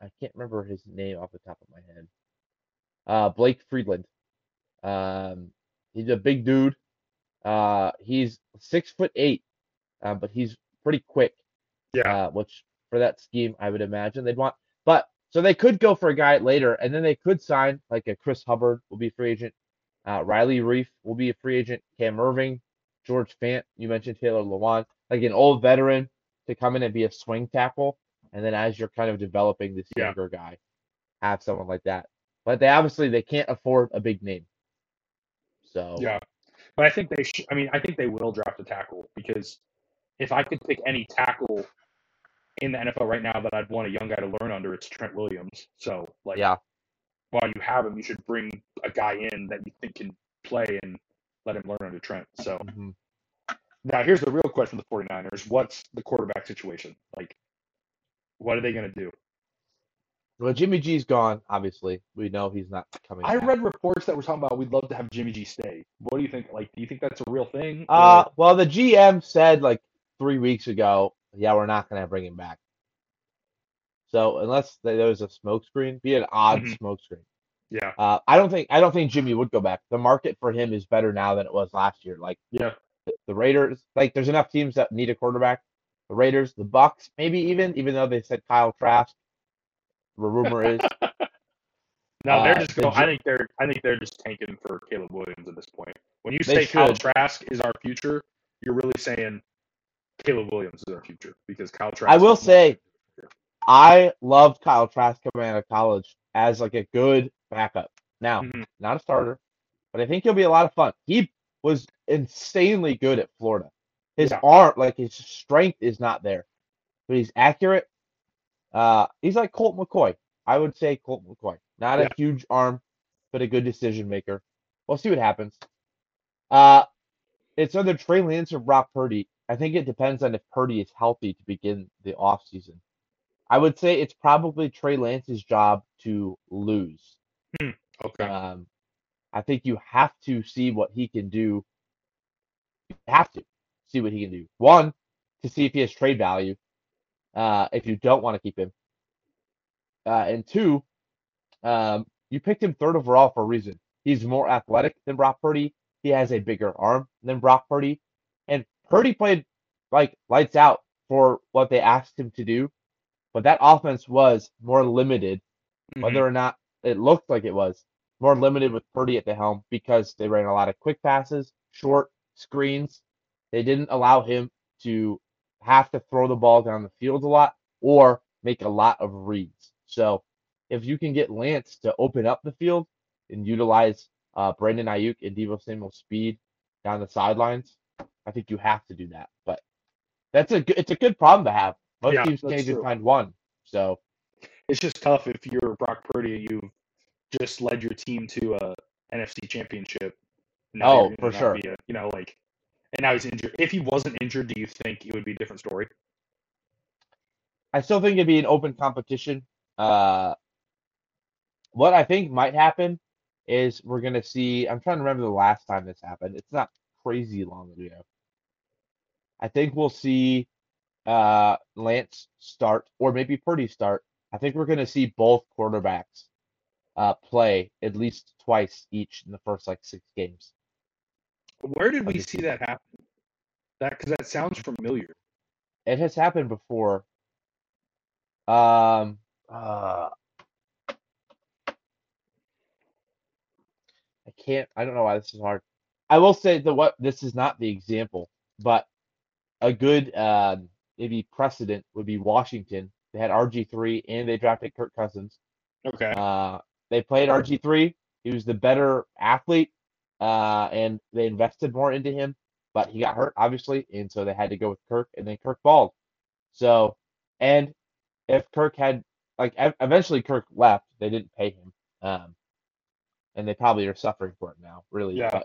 S2: I can't remember his name off the top of my head. Uh Blake Freeland. Um he's a big dude. Uh he's six foot eight, uh, but he's pretty quick
S1: yeah,
S2: uh, which for that scheme I would imagine they'd want. But so they could go for a guy later, and then they could sign like a Chris Hubbard will be free agent, uh, Riley Reiff will be a free agent, Cam Erving, George Fant, you mentioned Taylor Lewan, like an old veteran to come in and be a swing tackle, and then as you're kind of developing this
S1: Yeah.
S2: younger guy, have someone like that. But they obviously they can't afford a big name, so
S1: yeah. But I think they. Sh- I mean, I think they will draft a tackle because if I could pick any tackle in the NFL right now that I'd want a young guy to learn under, it's Trent Williams. So like,
S2: yeah,
S1: while you have him, you should bring a guy in that you think can play and let him learn under Trent. So
S2: mhm.
S1: now here's the real question for the 49ers. What's the quarterback situation? Like, what are they going to do?
S2: well Jimmy G's gone. Obviously, we know he's not coming.
S1: I
S2: back.
S1: read reports that were talking about we'd love to have Jimmy G stay. What do you think? Like, do you think that's a real thing?
S2: Uh, well, the GM said like three weeks ago, yeah, we're not gonna bring him back. So unless th- there was a smokescreen, be an odd
S1: Mhm.
S2: smokescreen.
S1: Yeah,
S2: Uh, I don't think I don't think Jimmy would go back. The market for him is better now than it was last year. Like
S1: yeah,
S2: the, the Raiders, like there's enough teams that need a quarterback. The Raiders, the Bucks, maybe even even though they said Kyle Trask. The rumor is
S1: No, they're
S2: Uh,
S1: just
S2: the
S1: going.
S2: Gi-
S1: I think they're. I think they're just tanking for Caleb Williams at this point. When you say Kyle. Trask is our future, you're really saying Caleb Williams is our future because Kyle Trask.
S2: I will say I loved Kyle Trask coming out of college as like a good backup. Now,
S1: Mhm.
S2: not a starter, but I think he'll be a lot of fun. He was insanely good at Florida. His
S1: Yeah.
S2: arm, like his strength, is not there, but he's accurate. Uh, he's like Colt McCoy. I would say Colt McCoy. Not
S1: Yeah.
S2: a huge arm, but a good decision maker. We'll see what happens. Uh, it's either Trey Lance or Brock Purdy. I think it depends on if Purdy is healthy to begin the offseason. I would say it's probably Trey Lance's job to lose.
S1: Okay.
S2: Um, I think you have to see what he can do. You have to see what he can do. One, to see if he has trade value. Uh, if you don't want to keep him, uh, and two, um, you picked him third overall for a reason. He's more athletic than Brock Purdy. He has a bigger arm than Brock Purdy, and Purdy played like lights out for what they asked him to do, but that offense was more limited,
S1: Mhm.
S2: whether or not it looked like it was more limited with Purdy at the helm because they ran a lot of quick passes, short screens. They didn't allow him to have to throw the ball down the field a lot or make a lot of reads. So if you can get Lance to open up the field and utilize uh, Brandon Aiyuk and Deebo Samuel's speed down the sidelines, I think you have to do that. But that's a good, it's a good problem to have. Most
S1: Yeah,
S2: teams can't even find one. So
S1: it's just tough if you're Brock Purdy and you've just led your team to a NFC championship. Now
S2: Oh, for sure.
S1: a- you know, like, and now he's injured. If he wasn't injured, do you think it would be a different story?
S2: I still think it'd be an open competition. Uh, what I think might happen is we're gonna see. I'm trying to remember the last time this happened. It's not crazy long ago. I think we'll see uh, Lance start, or maybe Purdy start. I think we're gonna see both quarterbacks uh, play at least twice each in the first like six games.
S1: Where did we see that happen? That because that sounds familiar.
S2: It has happened before. Um, uh, I can't. I don't know why this is hard. I will say that what this is not the example, but a good um, maybe precedent would be Washington. They had RG three and they drafted Kirk Cousins.
S1: Okay.
S2: Uh, they played RG three. He was the better athlete, uh, and they invested more into him. But he got hurt, obviously, and so they had to go with Kirk, and then Kirk balled. So, and if Kirk had like eventually Kirk left, they didn't pay him, um, and they probably are suffering for it now, really.
S1: Yeah.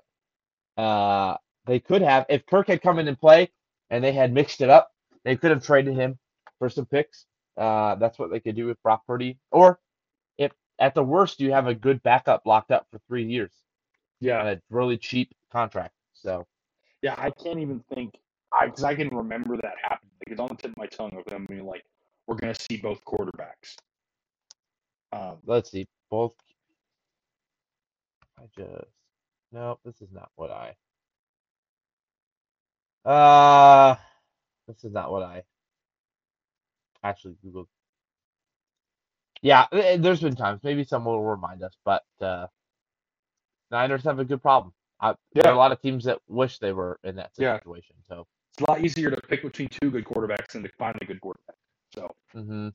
S2: But uh, they could have if Kirk had come in and play, and they had mixed it up, they could have traded him for some picks. Uh, that's what they could do with Brock Purdy, or at the worst you have a good backup locked up for three years
S1: yeah.
S2: on a really cheap contract. So
S1: Yeah. I can't even think. I because I can remember that happening. Like it's on the tip of my tongue of them being like, we're gonna see both quarterbacks. Um,
S2: let's see both. I just no, this is not what I. Uh, this is not what I actually googled. Yeah, there's been times. Maybe someone will remind us, but uh, Niners have a good problem. I, There are
S1: Yeah.
S2: a lot of teams that wish they were in that
S1: Yeah.
S2: situation. So,
S1: it's a lot easier to pick between two good quarterbacks than to find a good quarterback. So.
S2: hmm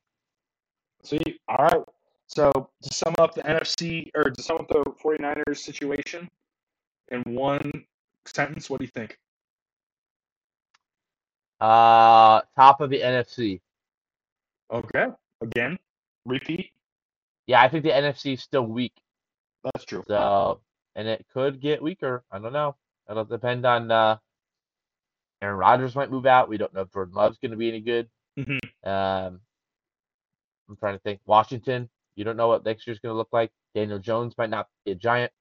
S1: See, all right. So to sum up the NFC or to sum up the 49ers situation in one sentence, what do you think?
S2: uh, top of the NFC.
S1: Okay. Again, repeat.
S2: Yeah, I think the NFC is still weak.
S1: That's true.
S2: So, and it could get weaker. I don't know. It'll depend on uh, Aaron Rodgers might move out. We don't know if Jordan Love's going to be any good.
S1: Mhm.
S2: Um, I'm trying to think. Washington, you don't know what next year's going to look like. Daniel Jones might not be a giant.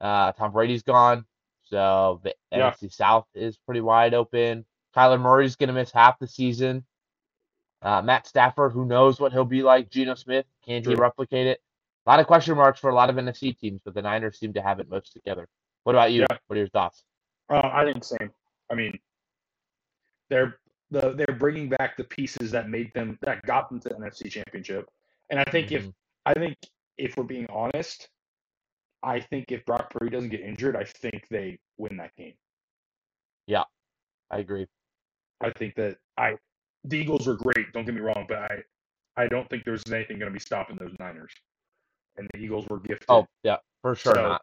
S2: Uh, Tom Brady's gone, so the
S1: Yeah.
S2: NFC South is pretty wide open. Kyler Murray's going to miss half the season. Uh, Matt Stafford, who knows what he'll be like. Geno Smith, can he replicate it? A lot of question marks for a lot of NFC teams, but the Niners seem to have it most together. What about you?
S1: Yeah.
S2: What are your thoughts?
S1: Uh, I think same. I mean, they're the they're bringing back the pieces that made them that got them to the NFC Championship, and I think if
S2: Mhm.
S1: I think if we're being honest, I think if Brock Purdy doesn't get injured, I think they win that game.
S2: Yeah, I agree.
S1: I think that I the Eagles are great. Don't get me wrong, but I I don't think there's anything going to be stopping those Niners. And the Eagles were gifted.
S2: Oh, yeah, for sure
S1: So-
S2: not.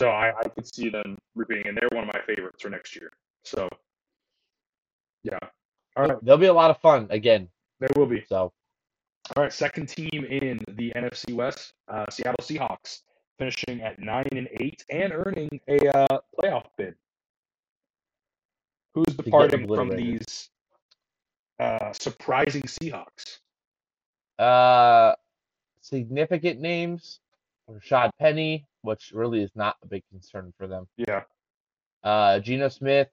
S1: So I, I could see them repeating, and they're one of my favorites for next year. So yeah, all right,
S2: They'll be a lot of fun again.
S1: there will be.
S2: So,
S1: All right, second team in the NFC West, uh, Seattle Seahawks, finishing at nine and eight and earning a uh, playoff bid. Who's departing from these uh, surprising Seahawks?
S2: uh, significant names: Rashad Penny, which really is not a big concern for them.
S1: Yeah,
S2: Uh, Geno Smith,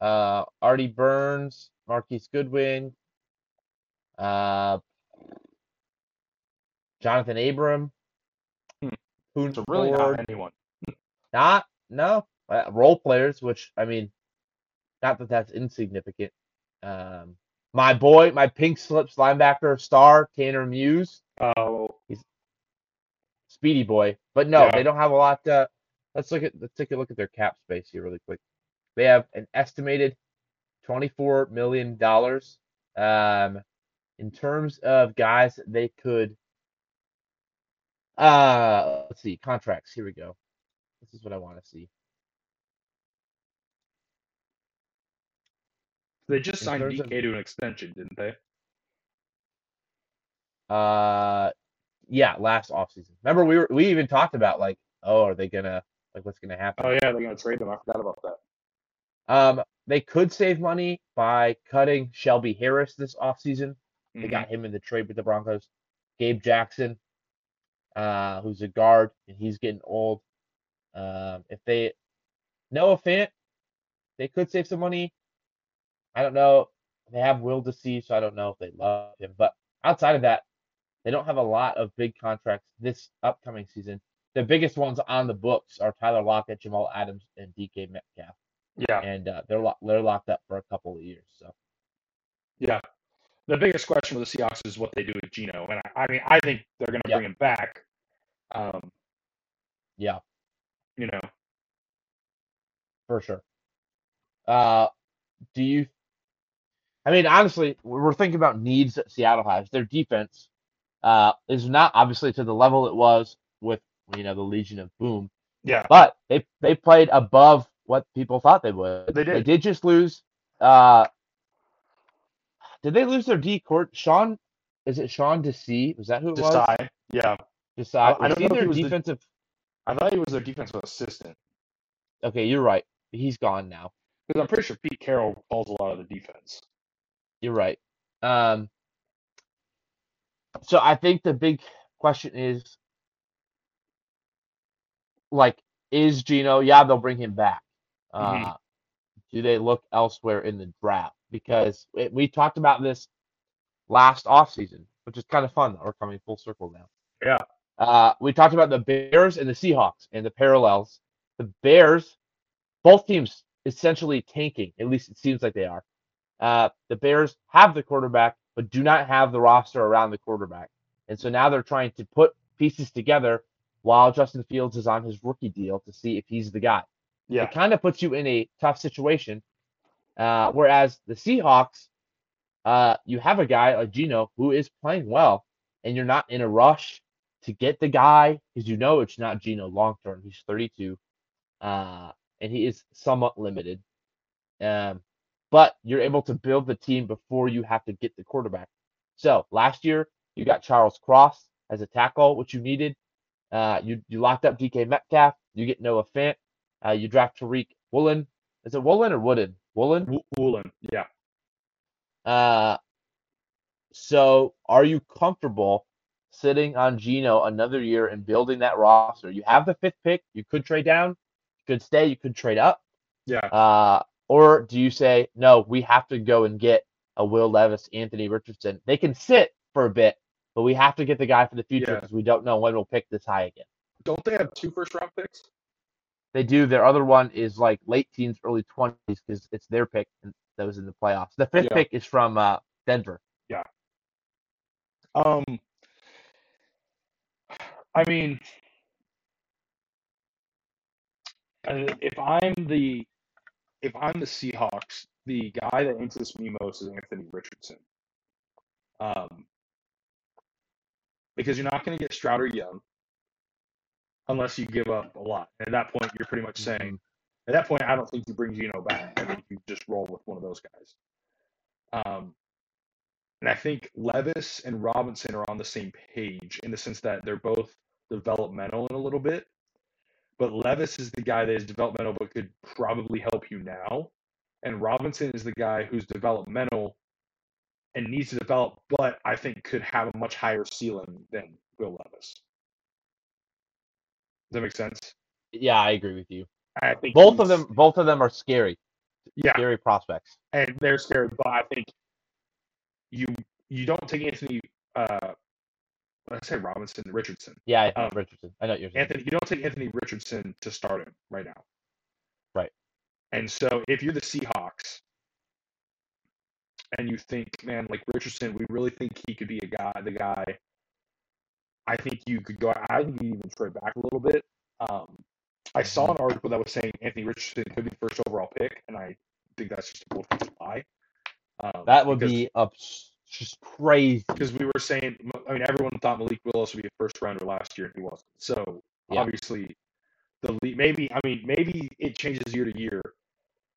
S2: Uh, Artie Burns, Marquise Goodwin, uh, Johnathan Abram,
S1: Hmm. So really
S2: Ford.
S1: not anyone.
S2: Not no uh, role players, which I mean, not that that's insignificant. Um, my boy, my pink slips linebacker star Tanner Muse,
S1: Oh, he's
S2: speedy boy. But no,
S1: Yeah.
S2: they don't have a lot. Uh, let's look at let's take a look at their cap space here really quick. They have an estimated twenty four million dollars. Um, in terms of guys they could. Uh, let's see contracts. Here we go. This is what I want to see.
S1: They just signed
S2: of-
S1: DK to an extension, didn't they?
S2: Uh, yeah, last offseason. Remember, we were we even talked about like, oh, are they gonna like what's gonna happen?
S1: Oh yeah, they're gonna trade them. I forgot about that.
S2: Um, they could save money by cutting Shelby Harris this offseason. They
S1: Mhm.
S2: got him in the trade with the Broncos. Gabe Jackson, uh, who's a guard, and he's getting old. Um, if they Noah Fant, they could save some money. I don't know. They have Will Dissly, so I don't know if they love him. But outside of that, they don't have a lot of big contracts this upcoming season. The biggest ones on the books are Tyler Lockett, Jamal Adams, and DK Metcalf,
S1: Yeah,
S2: and uh, they're lo- they're locked up for a couple of years. So
S1: yeah. The biggest question for the Seahawks is what they do with Geno, and I, I mean, I think they're gonna
S2: Yeah.
S1: bring him back. Um,
S2: yeah,
S1: you know,
S2: for sure. Uh, do you? I mean, honestly, we're thinking about needs that Seattle has. Their defense uh, is not obviously to the level it was with you know the Legion of Boom,
S1: yeah,
S2: but they they played above what people thought they would.
S1: They did.
S2: They did just lose. Uh, did they lose their D court? Sean, is it Sean Desai? Was that who it was?
S1: Desai. Yeah,
S2: Desai.
S1: I- I don't know if
S2: their
S1: he was the-
S2: defensive?
S1: I thought he was their defensive assistant
S2: Okay, you're right. He's gone now.
S1: because I'm pretty sure Pete Carroll calls a lot of the defense.
S2: You're right. Um, so I think the big question is like, is Geno? Yeah, they'll bring him back. Uh,
S1: Mhm.
S2: Do they look elsewhere in the draft? Because it, we talked about this last offseason, which is kind of fun that we're coming full circle now.
S1: Yeah.
S2: Uh, we talked about the Bears and the Seahawks and the parallels. The Bears, both teams essentially tanking. At least it seems like they are. Uh, the Bears have the quarterback, but do not have the roster around the quarterback. And so now they're trying to put pieces together while Justin Fields is on his rookie deal to see if he's the guy.
S1: Yeah,
S2: It kind of puts you in a tough situation. Uh, whereas the Seahawks, uh, you have a guy like Geno who is playing well, and you're not in a rush to get the guy because you know it's not Geno long term. He's 32, uh, and he is somewhat limited. Um, but you're able to build the team before you have to get the quarterback. So last year you got Charles Cross as a tackle, which you needed. Uh, you you locked up DK Metcalf. You get Noah Fant. Uh, you draft Tariq Woolen. Is it Woolen or Wooden? Woolen.
S1: Wo- Woolen. Yeah,
S2: Uh, so are you comfortable sitting on Geno another year and building that roster? You have the fifth pick. You could trade down. You could stay. You could trade up.
S1: yeah.
S2: Uh, or do you say no? We have to go and get a Will Levis, Anthony Richardson. They can sit for a bit, but we have to get the guy for the future
S1: Yeah.
S2: because we don't know when we'll pick this high again.
S1: Don't they have two first round picks?
S2: They do. Their other one is like late teens, early twenties because it's their pick and that was in the playoffs. The fifth
S1: Yeah.
S2: pick is from uh, Denver. Yeah.
S1: Um, I mean, uh, if I'm the if I'm the Seahawks, the guy that interests me most is Anthony Richardson. Um, because you're not going to get Stroud or Young unless you give up a lot. And at that point, you're pretty much saying, at that point, I don't think you bring Geno back. I think you just roll with one of those guys. Um, and I think Levis and Robinson are on the same page in the sense that they're both developmental in a little bit. But Levis is the guy that is developmental but could probably help you now. And Robinson is the guy who's developmental and needs to develop, but I think could have a much higher ceiling than Will Levis. Does that make sense?
S2: Yeah, I agree with you.
S1: I think
S2: Both of them, both of them are scary
S1: Yeah,
S2: scary prospects.
S1: and they're scary, but I think you you don't take Anthony. Uh, I say Robinson Richardson.
S2: Yeah, I
S1: Um,
S2: Richardson. I know you're.
S1: Anthony, you don't take Anthony Richardson to start him right now.
S2: Right.
S1: And so if you're the Seahawks and you think, man, like Richardson, we really think he could be a guy, the guy. I think you could go. I think you even trade back a little bit. Um, I saw an article that was saying Anthony Richardson could be the first overall pick, and I think that's just a bullshit lie. Um,
S2: That would
S1: because-
S2: be ups- just crazy.
S1: because we were saying, I mean, everyone thought Malik Willis would be a first rounder last year, and he wasn't. So
S2: Yeah.
S1: obviously, the lead, maybe, I mean, maybe it changes year to year,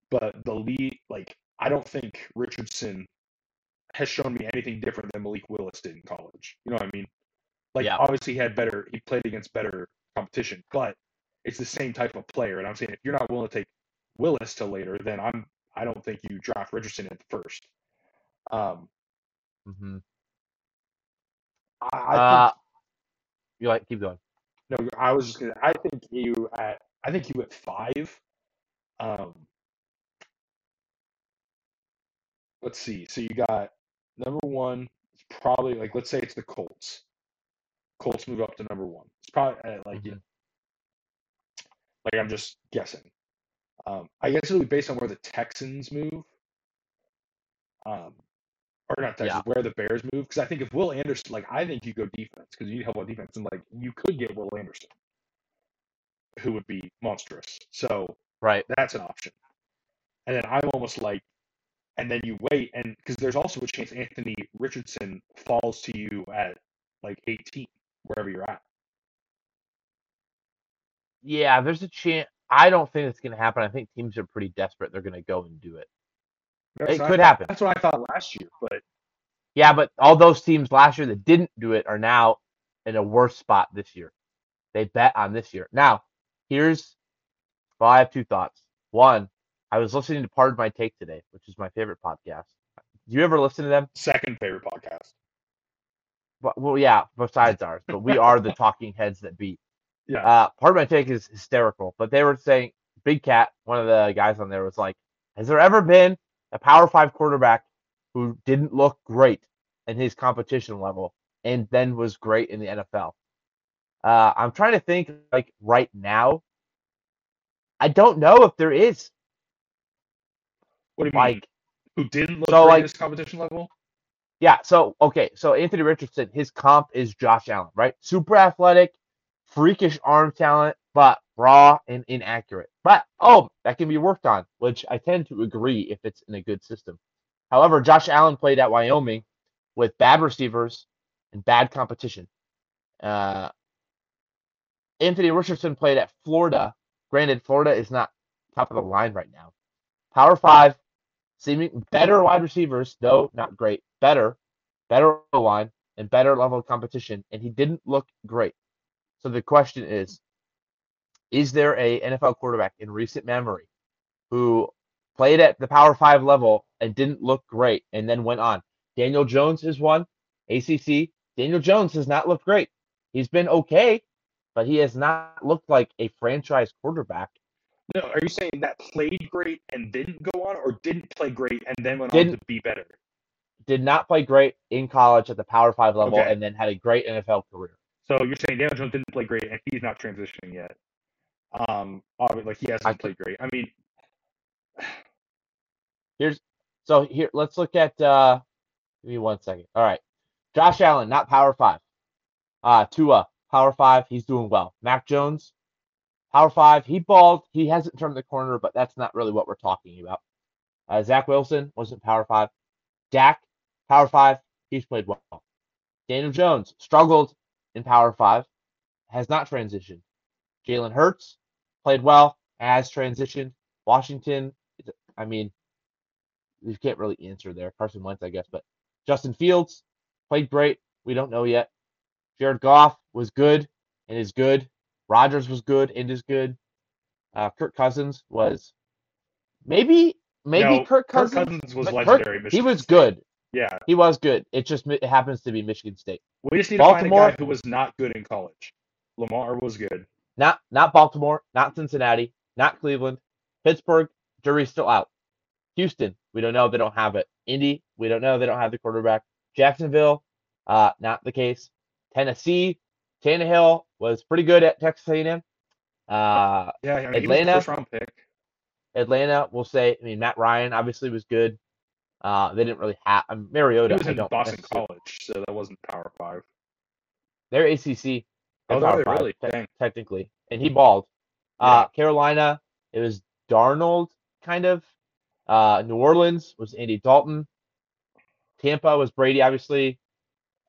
S1: but the lead, like, I don't think Richardson has shown me anything different than Malik Willis did in college. You know what I mean? Like,
S2: Yeah.
S1: obviously, he had better, he played against better competition, but it's the same type of player. And I'm saying, if you're not willing to take Willis to later, then I'm, I don't think you draft Richardson at the first. Um,
S2: hmm
S1: I, I think
S2: Uh, you like keep going.
S1: No, I was just gonna. I think you at. I think you at five. Um. Let's see. So you got number one. It's probably like let's say it's the Colts. Colts move up to number one. It's probably uh, like you
S2: Mhm.
S1: know, like I'm just guessing. Um, I guess it'll be based on where the Texans move. Um, or not Texans, where the Bears move. Because I think if Will Anderson, like I think you go defense because you need help on defense, and like you could get Will Anderson, who would be monstrous. So
S2: Right.
S1: that's an option. And then I'm almost like, and then you wait, and because there's also a chance Anthony Richardson falls to you at like 18, wherever you're at.
S2: Yeah, there's a chance. I don't think it's going to happen. I think teams are pretty desperate. They're going to go and do it.
S1: That's
S2: It could
S1: thought-
S2: happen.
S1: That's what I thought last year, but
S2: Yeah, but all those teams last year that didn't do it are now in a worse spot this year. They bet on this year. Now, here's well, I have two thoughts. One, I was listening to Pardon My Take today, which is my favorite podcast. Do you ever listen to them?
S1: second favorite podcast.
S2: But, well, yeah, besides ours, but we are the talking heads that beat.
S1: Yeah.
S2: Uh, Pardon My Take is hysterical, but they were saying Big Cat, one of the guys on there, was like, "Has there ever been a Power Five quarterback who didn't look great in his competition level and then was great in the NFL?" Uh, I'm trying to think, like right now. I don't know if there is.
S1: What do you mean? Who didn't look
S2: so,
S1: great
S2: like-
S1: this competition level?
S2: Yeah, so okay, so Anthony Richardson, his comp is Josh Allen, right? Super athletic, freakish arm talent, but raw and inaccurate. But oh, that can be worked on, which I tend to agree if it's in a good system. However, Josh Allen played at Wyoming with bad receivers and bad competition. Uh, Anthony Richardson played at Florida. Granted, Florida is not top of the line right now. Power five, seeming better wide receivers, though not great, better, better line, and better level of competition, and he didn't look great. So the question is, is there a NFL quarterback in recent memory who played at the Power Five level and didn't look great and then went on? Daniel Jones is one. ACC. Daniel Jones has not looked great. He's been okay, but he has not looked like a franchise quarterback.
S1: No, are you saying that played great and didn't go on, or didn't play great and then went
S2: Didn't-
S1: on to be better?
S2: Did not play great in college at the Power Five level,
S1: Okay.
S2: and then had a great NFL career.
S1: So you're saying Daniel Jones didn't play great and he's not transitioning yet. Um, obviously, like he hasn't
S2: I
S1: played great. I mean,
S2: Here's so here. Let's look at. uh Give me one second. All right, Josh Allen, not Power Five. Uh Tua, Power Five. He's doing well. Mac Jones, Power Five. He balled. He hasn't turned the corner, but that's not really what we're talking about. Uh, Zach Wilson wasn't Power Five. Dak, Power Five. He's played well. Daniel Jones struggled in Power Five, has not transitioned. Jalen Hurts played well, has transitioned. Washington, I mean, you can't really answer there. Carson Wentz, I guess, but Justin Fields played great. We don't know yet. Jared Goff was good and is good. Rodgers was good and is good. Uh, Kirk Cousins was maybe maybe
S1: no,
S2: Kirk Cousins.
S1: was
S2: but Kirk-
S1: legendary.
S2: he was good.
S1: Yeah,
S2: He was good. It just it happens to be Michigan State.
S1: we just need to find a
S2: Baltimore-
S1: guy who was not good in college. Lamar was good.
S2: Not not Baltimore, not Cincinnati, not Cleveland, Pittsburgh. Jury's still out. Houston, we don't know. They don't have it. Indy, we don't know. They don't have the quarterback. Jacksonville, uh, not the case. Tennessee, Tannehill was pretty good at Texas A&M. Uh,
S1: Yeah, I mean,
S2: Atlanta?
S1: he was a first round pick.
S2: Atlanta, we'll say. I mean, Matt Ryan obviously was good. Uh, they didn't really have um, Mariota.
S1: He was in Boston College, so that wasn't Power Five.
S2: They're ACC.
S1: Oh, they really?
S2: te- technically, and he balled. Uh, Carolina, it was Darnold, kind of. Uh, New Orleans was Andy Dalton. Tampa was Brady, obviously.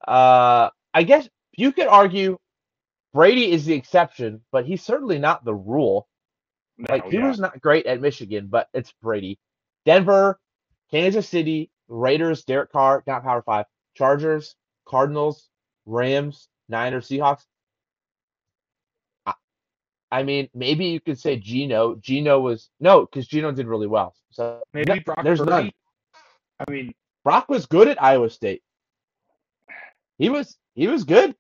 S2: Uh, I guess you could argue Brady is the exception, but he's certainly not the rule.
S1: No,
S2: Like he
S1: yeah.
S2: was not great at Michigan, but it's Brady. Denver, Kansas City, Raiders, Derek Carr, not Power Five. Chargers, Cardinals, Rams, Niners, Seahawks. I, mean, maybe you could say Geno. Geno was no, because Geno did really well. So
S1: maybe Brock
S2: there's
S1: Purdy.
S2: none.
S1: I mean,
S2: Brock was good at Iowa State. He was he was good.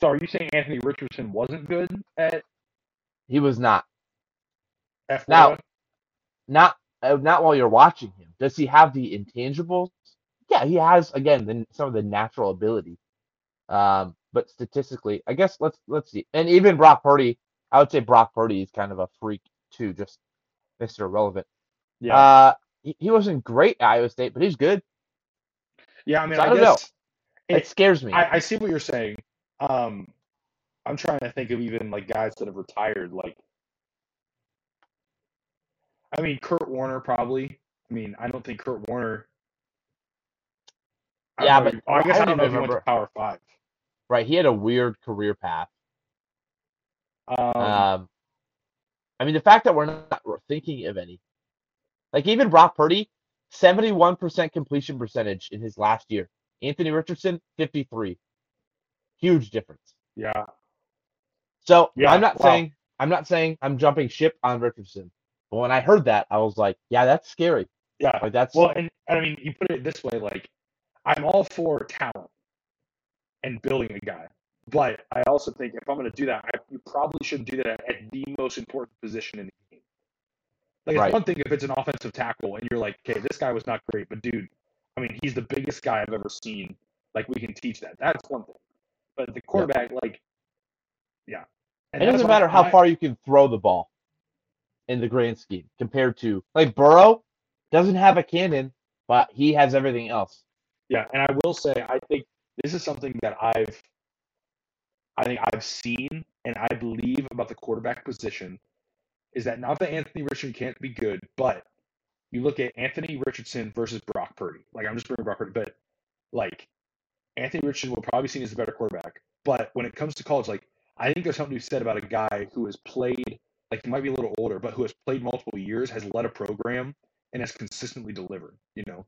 S1: so are you saying Anthony Richardson wasn't good at
S2: He was not.
S1: F?
S2: Now- Not uh, not while you're watching him. Does he have the intangibles? Yeah, he has again the, some of the natural ability. Um, but statistically, I guess let's let's see. And even Brock Purdy, I would say Brock Purdy is kind of a freak too, just Mr. Irrelevant.
S1: yeah,
S2: Uh, he, he wasn't great at Iowa State, but he's good.
S1: yeah. I mean,
S2: so I
S1: I,
S2: don't know.
S1: guess
S2: It,
S1: It-
S2: scares me.
S1: I, I see what you're saying. Um, I'm trying to think of even like guys that have retired. Like, I mean, Kurt Warner probably. I mean, I don't think Kurt Warner. I
S2: Yeah,
S1: know
S2: but
S1: if- I guess
S2: I
S1: I
S2: don't
S1: don't know if he went to Power Five.
S2: Right, he had a weird career path.
S1: Um,
S2: Um, I mean, the fact that we're not thinking of any, like even Brock Purdy, seventy-one percent completion percentage in his last year. Anthony Richardson, fifty-three. Huge difference.
S1: yeah,
S2: So
S1: Yeah,
S2: I'm not
S1: wow.
S2: saying I'm not saying I'm jumping ship on Richardson, but when I heard that, I was like, yeah, that's scary.
S1: yeah.
S2: Like that's
S1: Well, and I mean, you put it this way, like I'm all for talent and building a guy, but I also think if I'm going to do that, I, you probably shouldn't do that at, the most important position in the game. Like it's one thing if it's an offensive tackle and you're like, okay, this guy was not great, but dude, I mean, he's the biggest guy I've ever seen. Like we can teach that. That's one thing. But the quarterback, like, yeah, And
S2: it doesn't matter how
S1: I-
S2: far you can throw the ball in the grand scheme compared to like Burrow doesn't have a cannon, but he has everything else.
S1: Yeah, and I will say I think this is something that I've I think I've seen and I believe about the quarterback position is that not that Anthony Richardson can't be good, but you look at Anthony Richardson versus Brock Purdy. Like I'm just bringing Brock Purdy, but like Anthony Richardson will probably be seen as a better quarterback. But when it comes to college, like I think there's something to be said about a guy who has played like he might be a little older, but who has played multiple years, has led a program, and has consistently delivered. You know,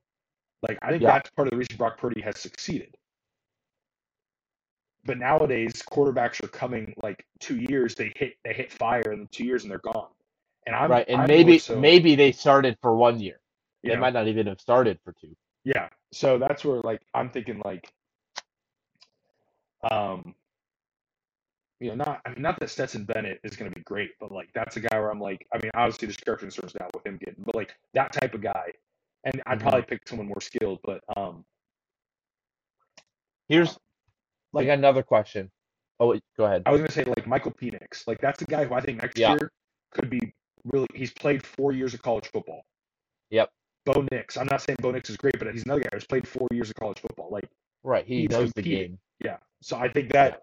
S1: like I think
S2: Yeah.
S1: that's part of the reason Brock Purdy has succeeded. But nowadays, quarterbacks are coming like two years, they hit they hit fire in two years and they're gone. And I'm
S2: right. And
S1: I'm
S2: maybe
S1: so,
S2: maybe they started for one year. They might not even have started for two.
S1: yeah. So that's where like I'm thinking like um you know, not I mean not that Stetson Bennett is gonna be great, but like that's a guy where I'm like I mean obviously there's character concerns now with him getting but like that type of guy. And I'd
S2: Mhm.
S1: probably pick someone more skilled, but um
S2: Here's I
S1: Like-
S2: got another question. Oh, wait, go ahead.
S1: I was gonna say like Michael Penix. Like that's a guy who I think next
S2: Yeah.
S1: year could be really. He's played four years of college football.
S2: Yep.
S1: Bo Nix. I'm not saying Bo Nix is great, but he's another guy who's played four years of college football. Like
S2: Right. He knows the game.
S1: yeah. So I think that.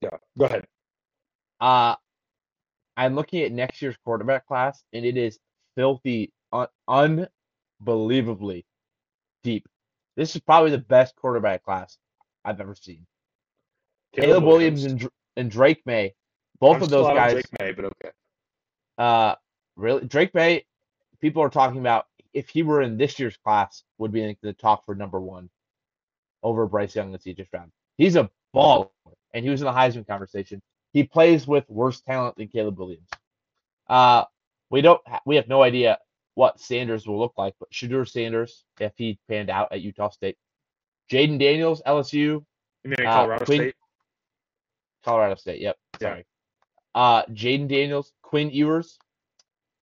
S1: Yeah. Go ahead.
S2: Uh I'm looking at next year's quarterback class, and it is filthy, un- unbelievably deep. This is probably the best quarterback class I've ever seen. Caleb, Williams and, and Drake Maye, both
S1: I'm
S2: of those guys.
S1: Drake Maye, but okay.
S2: Uh, really, Drake Maye. People are talking about if he were in this year's class, would be in the talk for number one over Bryce Young and CJ Stroud. He's a baller, and he was in the Heisman conversation. He plays with worse talent than Caleb Williams. Uh, we don't. Ha- we have no idea what Sanders will look like, but Shedeur Sanders, if he panned out at Utah State, Jayden Daniels, LSU, Uh,
S1: Colorado
S2: Quinn-
S1: State?
S2: Colorado State. Yep.
S1: Yeah.
S2: Sorry. Uh, Jayden Daniels, Quinn Ewers,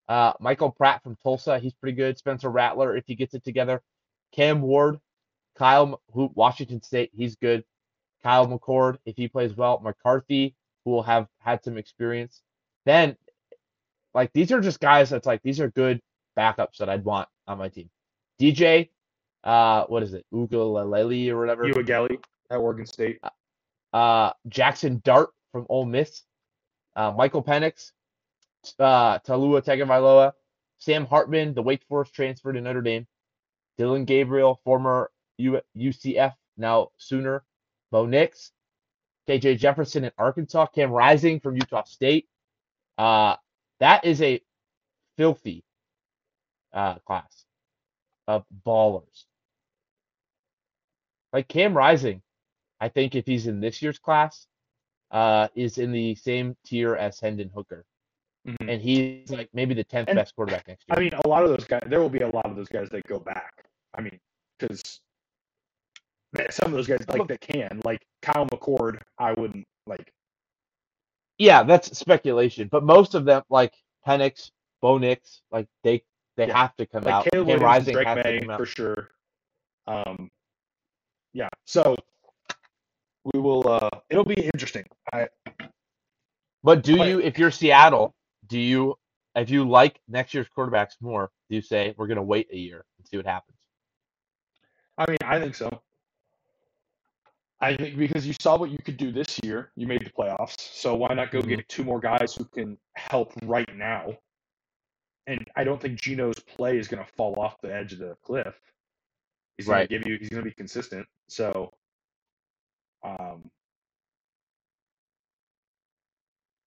S2: Uh, Michael Pratt from Tulsa, he's pretty good. Spencer Rattler, if he gets it together. Cam Ward, Kyle, who Washington State, he's good. Kyle McCord, if he plays well. McCarthy, who will have had some experience. Then, like these are just guys that's like these are good backups that I'd want on my team. DJ, uh, what is it, Ugalele or whatever.
S1: Uiagalelei at Oregon State.
S2: Uh, Jackson Dart from Ole Miss. Uh, Michael Penix, uh, Taulia Tagovailoa, Sam Hartman, the Wake Forest transfer to Notre Dame. Dillon Gabriel, former U- UCF, now Sooner. Bo Nix, KJ Jefferson in Arkansas, Cam Rising from Utah State. Uh, that is a filthy uh, class of ballers. Like Cam Rising, I think if he's in this year's class, uh, is in the same tier as Hendon Hooker,
S1: Mhm.
S2: and he's like maybe the tenth
S1: And-
S2: best quarterback next year.
S1: I mean, a lot of those guys. There will be a lot of those guys that go back. I mean, because some of those guys like that can, like Kyle McCord, I wouldn't like.
S2: yeah, that's speculation, but most of them, like Penix, Bo Nix, like they they
S1: Yeah.
S2: have to come
S1: Like
S2: out.
S1: Caleb
S2: Cam Rising
S1: Drake
S2: has to
S1: May for sure. Um, yeah. So we will. uh It'll be interesting. I
S2: But do
S1: But-
S2: you, if you're Seattle, do you, if you like next year's quarterbacks more, do you say we're gonna wait a year and see what happens?
S1: I mean, I think so. I think because you saw what you could do this year, you made the playoffs. So why not go
S2: Mhm.
S1: get two more guys who can help right now? And I don't think Geno's play is going to fall off the edge of the cliff. He's going
S2: Right.
S1: to give you. He's going to be consistent. So, um,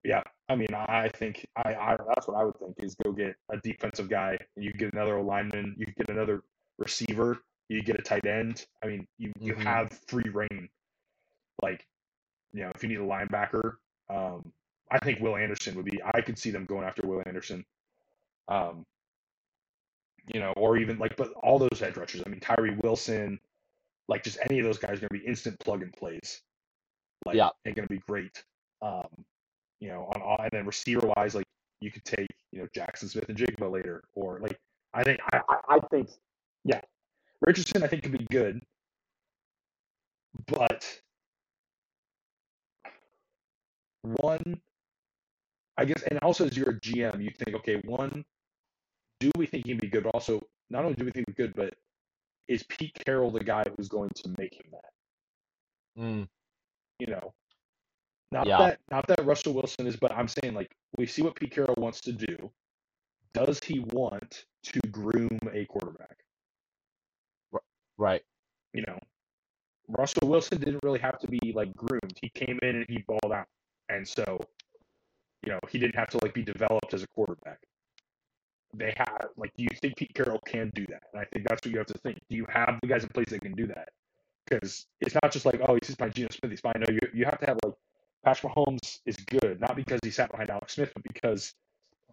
S1: yeah. I mean, I think I, I that's what I would think is go get a defensive guy. And you get another lineman. You get another receiver. You get a tight end. I mean, you you
S2: Mhm.
S1: have free reign. Like, you know, if you need a linebacker, um, I think Will Anderson would be. I could see them going after Will Anderson. Um, you know, or even like, but all those edge rushers. I mean, Tyree Wilson, like just any of those guys are going to be instant plug and plays. Like,
S2: Yeah.
S1: they're going to be great. Um, you know, on all, and then receiver wise, like you could take, you know, Jaxon Smith-Njigba later, or like I think I, I, I think, yeah, Richardson I think could be good, but one, I guess, and also as you're a GM, you think, okay, one, do we think he'd be good? But also, not only do we think he's good, but is Pete Carroll the guy who's going to make him that?
S2: Mm,
S1: You know, not
S2: Yeah.
S1: that not that Russell Wilson is, but I'm saying like we see what Pete Carroll wants to do. Does he want to groom a quarterback?
S2: right.
S1: You know, Russell Wilson didn't really have to be like groomed. He came in and he balled out, and so you know he didn't have to like be developed as a quarterback. They have like, do you think Pete Carroll can do that? And I think that's what you have to think. Do you have the guys in place that can do that? Because it's not just like, oh, he's just my Geno Smith, he's fine. No, you you have to have like Patrick Mahomes is good, not because he sat behind Alex Smith, but because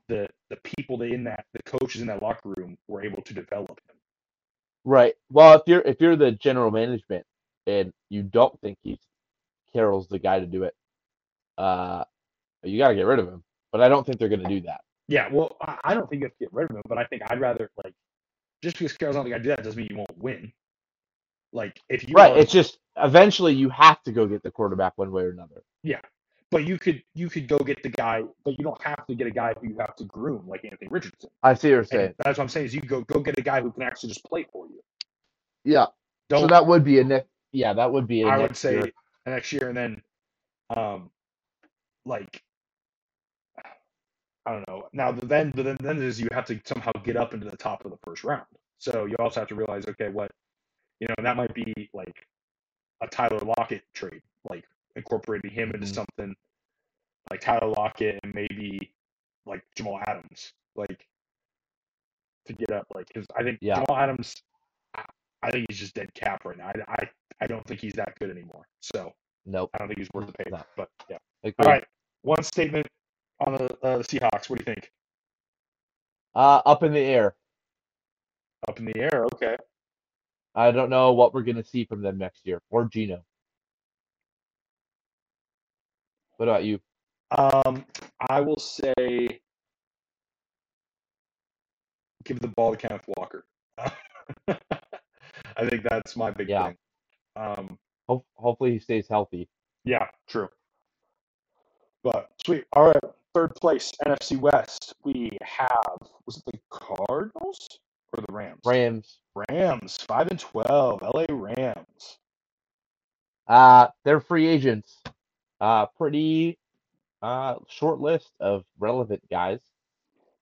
S1: the the people that in that the coaches in that locker room were able to develop him.
S2: Right. Well, if you're if you're the general management and you don't think he's Carroll's the guy to do it, uh, you got to get rid of him. But I don't think they're going to do that.
S1: Yeah, well, I I don't think you have to get rid of him, but I think I'd rather like just because Carroll's not the guy to do that doesn't mean you won't win. Like if you
S2: Right.
S1: are-
S2: It's just eventually you have to go get the quarterback one way or another.
S1: Yeah, but you could you could go get the guy, but you don't have to get a guy who you have to groom like Anthony Richardson.
S2: I see what you're
S1: And
S2: saying.
S1: that's what I'm saying is you go go get a guy who can actually just play for you.
S2: Yeah.
S1: Don't
S2: So that would be a next. Yeah, that would be. A
S1: I would say
S2: year.
S1: next year and then um like I don't know. Now the then the then then is you have to somehow get up into the top of the first round. So you also have to realize, okay, what you know, that might be like a Tyler Lockett trade, like incorporating him into
S2: Mhm.
S1: something like Tyler Lockett and maybe like Jamal Adams, like to get up, like because I think
S2: Yeah.
S1: Jamal Adams, I, I think he's just dead cap right now. I, I I don't think he's that good anymore. So
S2: Nope.
S1: I don't think he's worth the paper.
S2: No.
S1: But yeah.
S2: Agreed.
S1: All right. One statement on the, uh, the Seahawks. What do you think?
S2: Uh, up in the air.
S1: Up in the air. Okay.
S2: I don't know what we're gonna see from them next year or Geno. What about you?
S1: Um, I will say give the ball to Kenneth Walker. I think that's my big
S2: Yeah.
S1: thing. Um,
S2: Ho- hopefully he stays healthy.
S1: yeah, true. But sweet. All right, third place NFC West. We have was it the Cardinals or the Rams?
S2: Rams.
S1: Rams, five and twelve. LA Rams.
S2: Uh, they're free agents. Uh, pretty uh short list of relevant guys.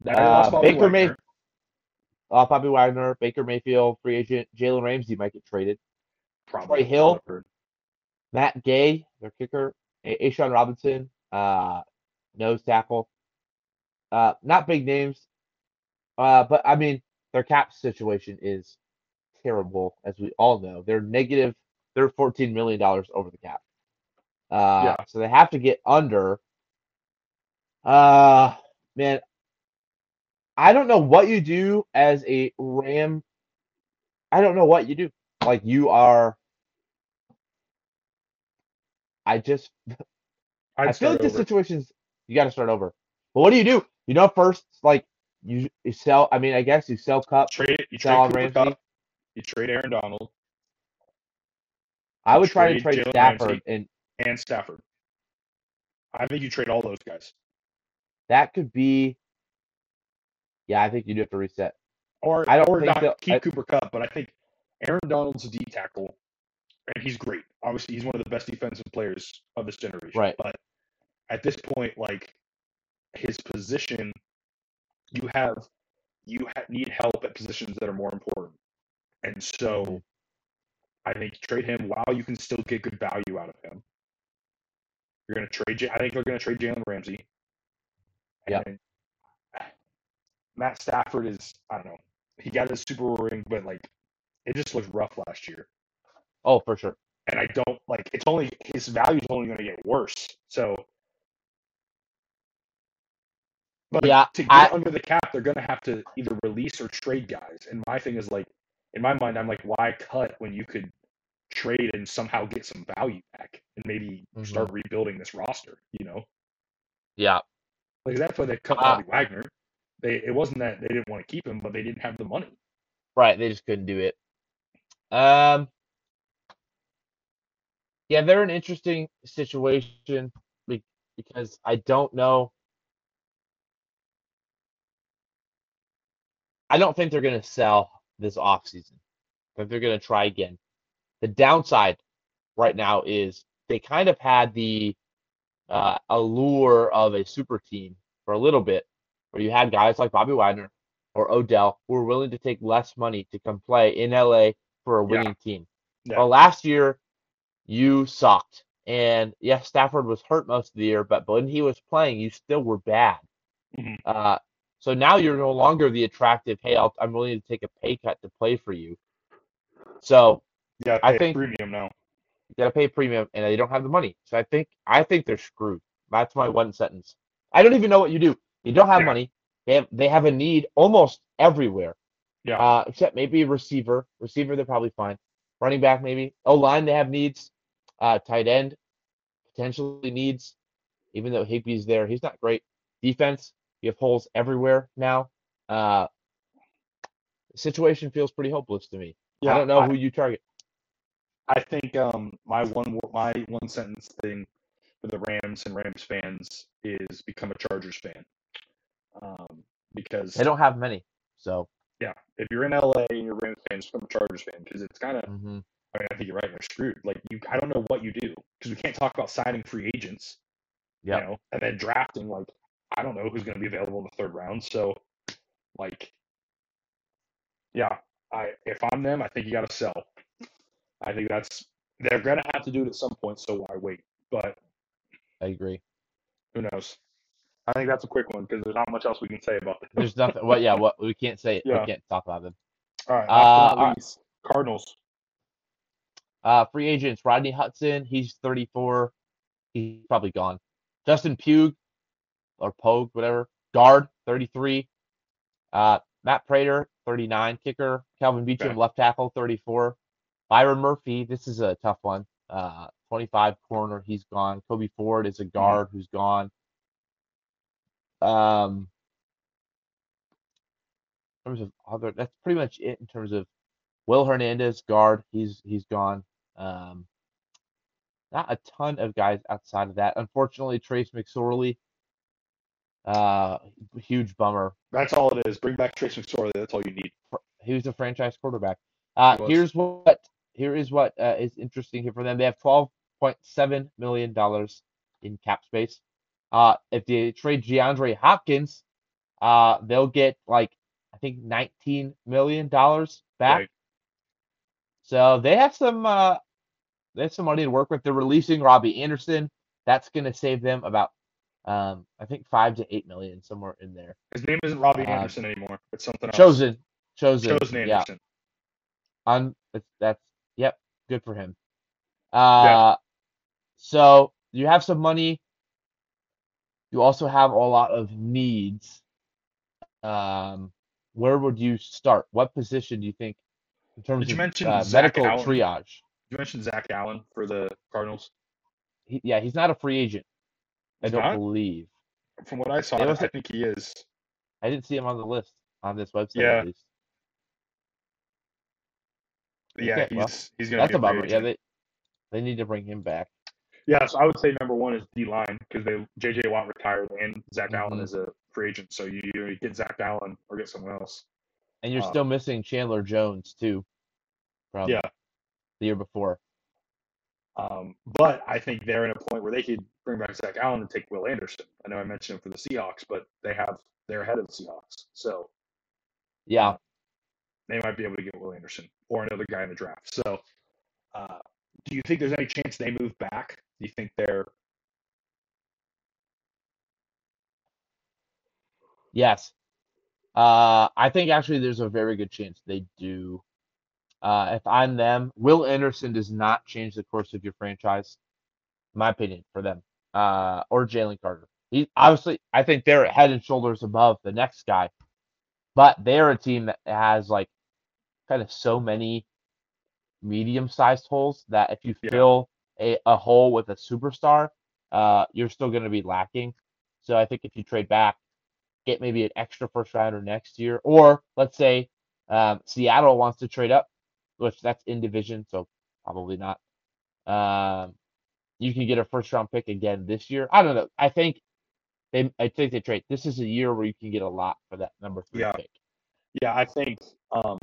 S1: Now they lost
S2: Uh, Baker May-
S1: Wagner.
S2: Uh, Bobby Wagner, Baker Mayfield, free agent. Jalen Ramsey might get traded.
S1: Probably
S2: Hill.
S1: Rutherford.
S2: Matt Gay, their kicker. A- A'Shawn Robinson, uh, nose tackle. Uh, not big names. Uh, but I mean, their cap situation is terrible, as we all know. They're negative. They're fourteen million dollars over the cap. Uh,
S1: Yeah.
S2: so they have to get under. Uh, man, I don't know what you do as a Ram. I don't know what you do. Like you are. I just
S1: I'd
S2: I feel like this
S1: over.
S2: situation's you got to start over. But what do you do? You know, first like you, you sell. I mean, I guess you sell Kupp.
S1: trade it. You trade
S2: Sell Ramsey.
S1: Kupp. You trade Aaron Donald
S2: I would try to
S1: trade
S2: trade
S1: Jalen
S2: Stafford,
S1: Ramsey.
S2: and
S1: and Stafford. I think you trade all those guys.
S2: that could be. Yeah, I think you do have to reset.
S1: Or
S2: I don't
S1: or
S2: think
S1: not keep
S2: I-
S1: Cooper Kupp, but I think Aaron Donald's a D tackle, and he's great. Obviously, he's one of the best defensive players of this generation.
S2: Right.
S1: But at this point, like his position, you have you ha- need help at positions that are more important, and so
S2: Mhm.
S1: I think trade him while you can still get good value out of him. You're going to trade. I think they're going to trade Jalen Ramsey.
S2: Yeah.
S1: Matt Stafford is. I don't know. He got his Super Bowl ring, but like, it just looked rough last year.
S2: Oh, for sure.
S1: And I don't like. It's only his value is only going to get worse. So. But
S2: Yeah,
S1: to get
S2: I-
S1: under the cap, they're going to have to either release or trade guys. And my thing is like, in my mind, I'm like, why cut when you could trade and somehow get some value back and maybe
S2: Mhm.
S1: start rebuilding this roster? You know,
S2: Yeah,
S1: like that's why they cut
S2: Uh,
S1: Bobby Wagner. They it wasn't that they didn't want to keep him, but they didn't have the money.
S2: right. They just couldn't do it. Um. Yeah, they're an interesting situation because I don't know. I don't think they're going to sell this offseason. I think they're going to try again. The downside right now is they kind of had the uh, allure of a super team for a little bit, where you had guys like Bobby Wagner or Odell who were willing to take less money to come play in LA for a
S1: Yeah.
S2: winning team.
S1: Yeah.
S2: Well, last year you sucked. And yes, Stafford was hurt most of the year, but when he was playing, you still were bad.
S1: Mhm.
S2: Uh, so now you're no longer the attractive, hey, I'll, I'm willing to take a pay cut to play for you. So
S1: Yeah,
S2: I think-
S1: premium now.
S2: you gotta pay premium and they don't have the money. So I think I think they're screwed. That's my one sentence. I don't even know what you do. You don't have
S1: Yeah.
S2: money. They have they have a need almost everywhere.
S1: Yeah.
S2: Uh, except maybe receiver. Receiver they're probably fine. Running back maybe. O line they have needs. Uh, tight end potentially needs. Even though Higbee's there, he's not great. Defense you have holes everywhere now. Uh, the situation feels pretty hopeless to me.
S1: Yeah,
S2: I don't know
S1: I-
S2: who you target.
S1: I think um my one my one sentence thing for the Rams and Rams fans is become a Chargers fan. Um, because
S2: They don't have many. So.
S1: yeah, if you're in LA and you're a Rams fan, become a Chargers fan because it's kind of.
S2: mhm.
S1: I mean, I think you're right. They're screwed. Like you, I don't know what you do because we can't talk about signing free agents.
S2: Yep.
S1: You know, and then drafting. Like I don't know who's going to be available in the third round. So, like, yeah, I if I'm them, I think you got to sell. I think that's they're going to have to do it at some point. So why wait? But
S2: I agree.
S1: who knows? I think that's a quick one because there's not much else we can say about this.
S2: There's nothing. What? Yeah. What? We can't say. it.
S1: Yeah.
S2: We can't talk about them.
S1: All right,
S2: Uh, all right.
S1: Cardinals.
S2: Uh, free agents. Rodney Hudson. He's 34. He's probably gone. Justin Pugh or Pogue, whatever. Guard, 33. Uh, Matt Prater, 39. Kicker. Kelvin Beachum,
S1: Okay.
S2: left tackle, 34. Byron Murphy. This is a tough one. Uh, 25 corner. He's gone. Cody Ford is a guard who's gone. Um. in terms of other, that's pretty much it in terms of Will Hernandez, guard. He's he's gone. Um, not a ton of guys outside of that. Unfortunately, Trace McSorley, uh, huge bummer.
S1: That's all it is. Bring back Trace McSorley. That's all you need.
S2: He was a franchise quarterback. Uh,
S1: He
S2: here's what here is what uh, is interesting here for them. They have twelve point seven million dollars in cap space. Uh, if they trade DeAndre Hopkins, uh, they'll get like I think nineteen million dollars back.
S1: Right.
S2: So they have some uh, they have some money to work with. They're releasing Robbie Anderson. That's going to save them about um, I think five to eight million somewhere in there.
S1: His name isn't Robbie
S2: Uh,
S1: Anderson anymore. It's something else.
S2: Chosen, chosen,
S1: Chosen
S2: yeah.
S1: Anderson.
S2: On that's, that's yep, good for him. Uh, so you have some money. You also have a lot of needs. Um, where would you start? What position do you think in terms
S1: Did you
S2: of
S1: mention
S2: uh, medical
S1: Allen?
S2: triage?
S1: You mentioned Zach Allen for the Cardinals.
S2: He, yeah, he's not a free agent. I don't
S1: not?
S2: believe.
S1: From what I saw, I think he is.
S2: I didn't see him on the list on this website
S1: Yeah.
S2: at least.
S1: Yeah,
S2: Okay,
S1: he's
S2: well,
S1: he's gonna
S2: That's a bummer. Yeah, they they need to bring him back.
S1: Yeah, so I would say number one is D line because they J.J. Watt retired and Zach Allen
S2: Mhm.
S1: is a free agent, so you either get Zach Allen or get someone else.
S2: And you're
S1: Uh,
S2: still missing Chandler Jones too from
S1: Yeah.
S2: the year before.
S1: Um, but I think they're in a point where they could bring back Zach Allen and take Will Anderson. I know I mentioned him for the Seahawks, but they have they're ahead of the Seahawks, so
S2: Yeah,
S1: they might be able to get Will Anderson or another guy in the draft. So, uh, do you think there's any chance they move back? Do you think they're
S2: Yes. Uh, I think actually there's a very good chance they do. Uh, if I'm them, Will Anderson does not change the course of your franchise, in my opinion, for them. Uh, or Jalen Carter. He obviously, I think they're head and shoulders above the next guy, but they're a team that has like kind of so many medium-sized holes that if you
S1: Yeah.
S2: fill a, a hole with a superstar, uh, you're still going to be lacking. So I think if you trade back, get maybe an extra first rounder next year, or let's say um, Seattle wants to trade up, which that's in division, so probably not. Um, you can get a first round pick again this year. I don't know. I think they, I think they trade. This is a year where you can get a lot for that number three
S1: Yeah.
S2: pick.
S1: Yeah, I think um,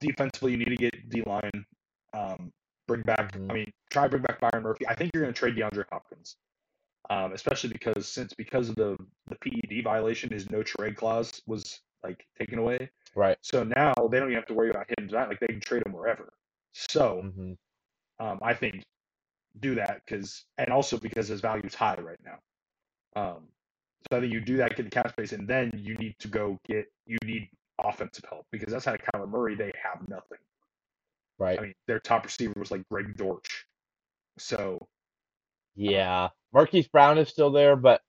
S1: defensively you need to get D line. Um, bring back.
S2: Mhm.
S1: I mean, try bring back Byron Murphy. I think you're going to trade DeAndre Hopkins, um, especially because since because of the the PED violation, his no trade clause was like taken away.
S2: Right.
S1: So now they don't even have to worry about him tonight. Like they can trade him wherever. So
S2: hmm
S1: um, I think do that because and also because his value is high right now. Um, so I think you do that, get the cap space, and then you need to go get you need offensive help because that's how Kyler Murray they have nothing.
S2: Right.
S1: I mean, their top receiver was like Greg Dortch. So
S2: yeah. Marquise Brown is still there, but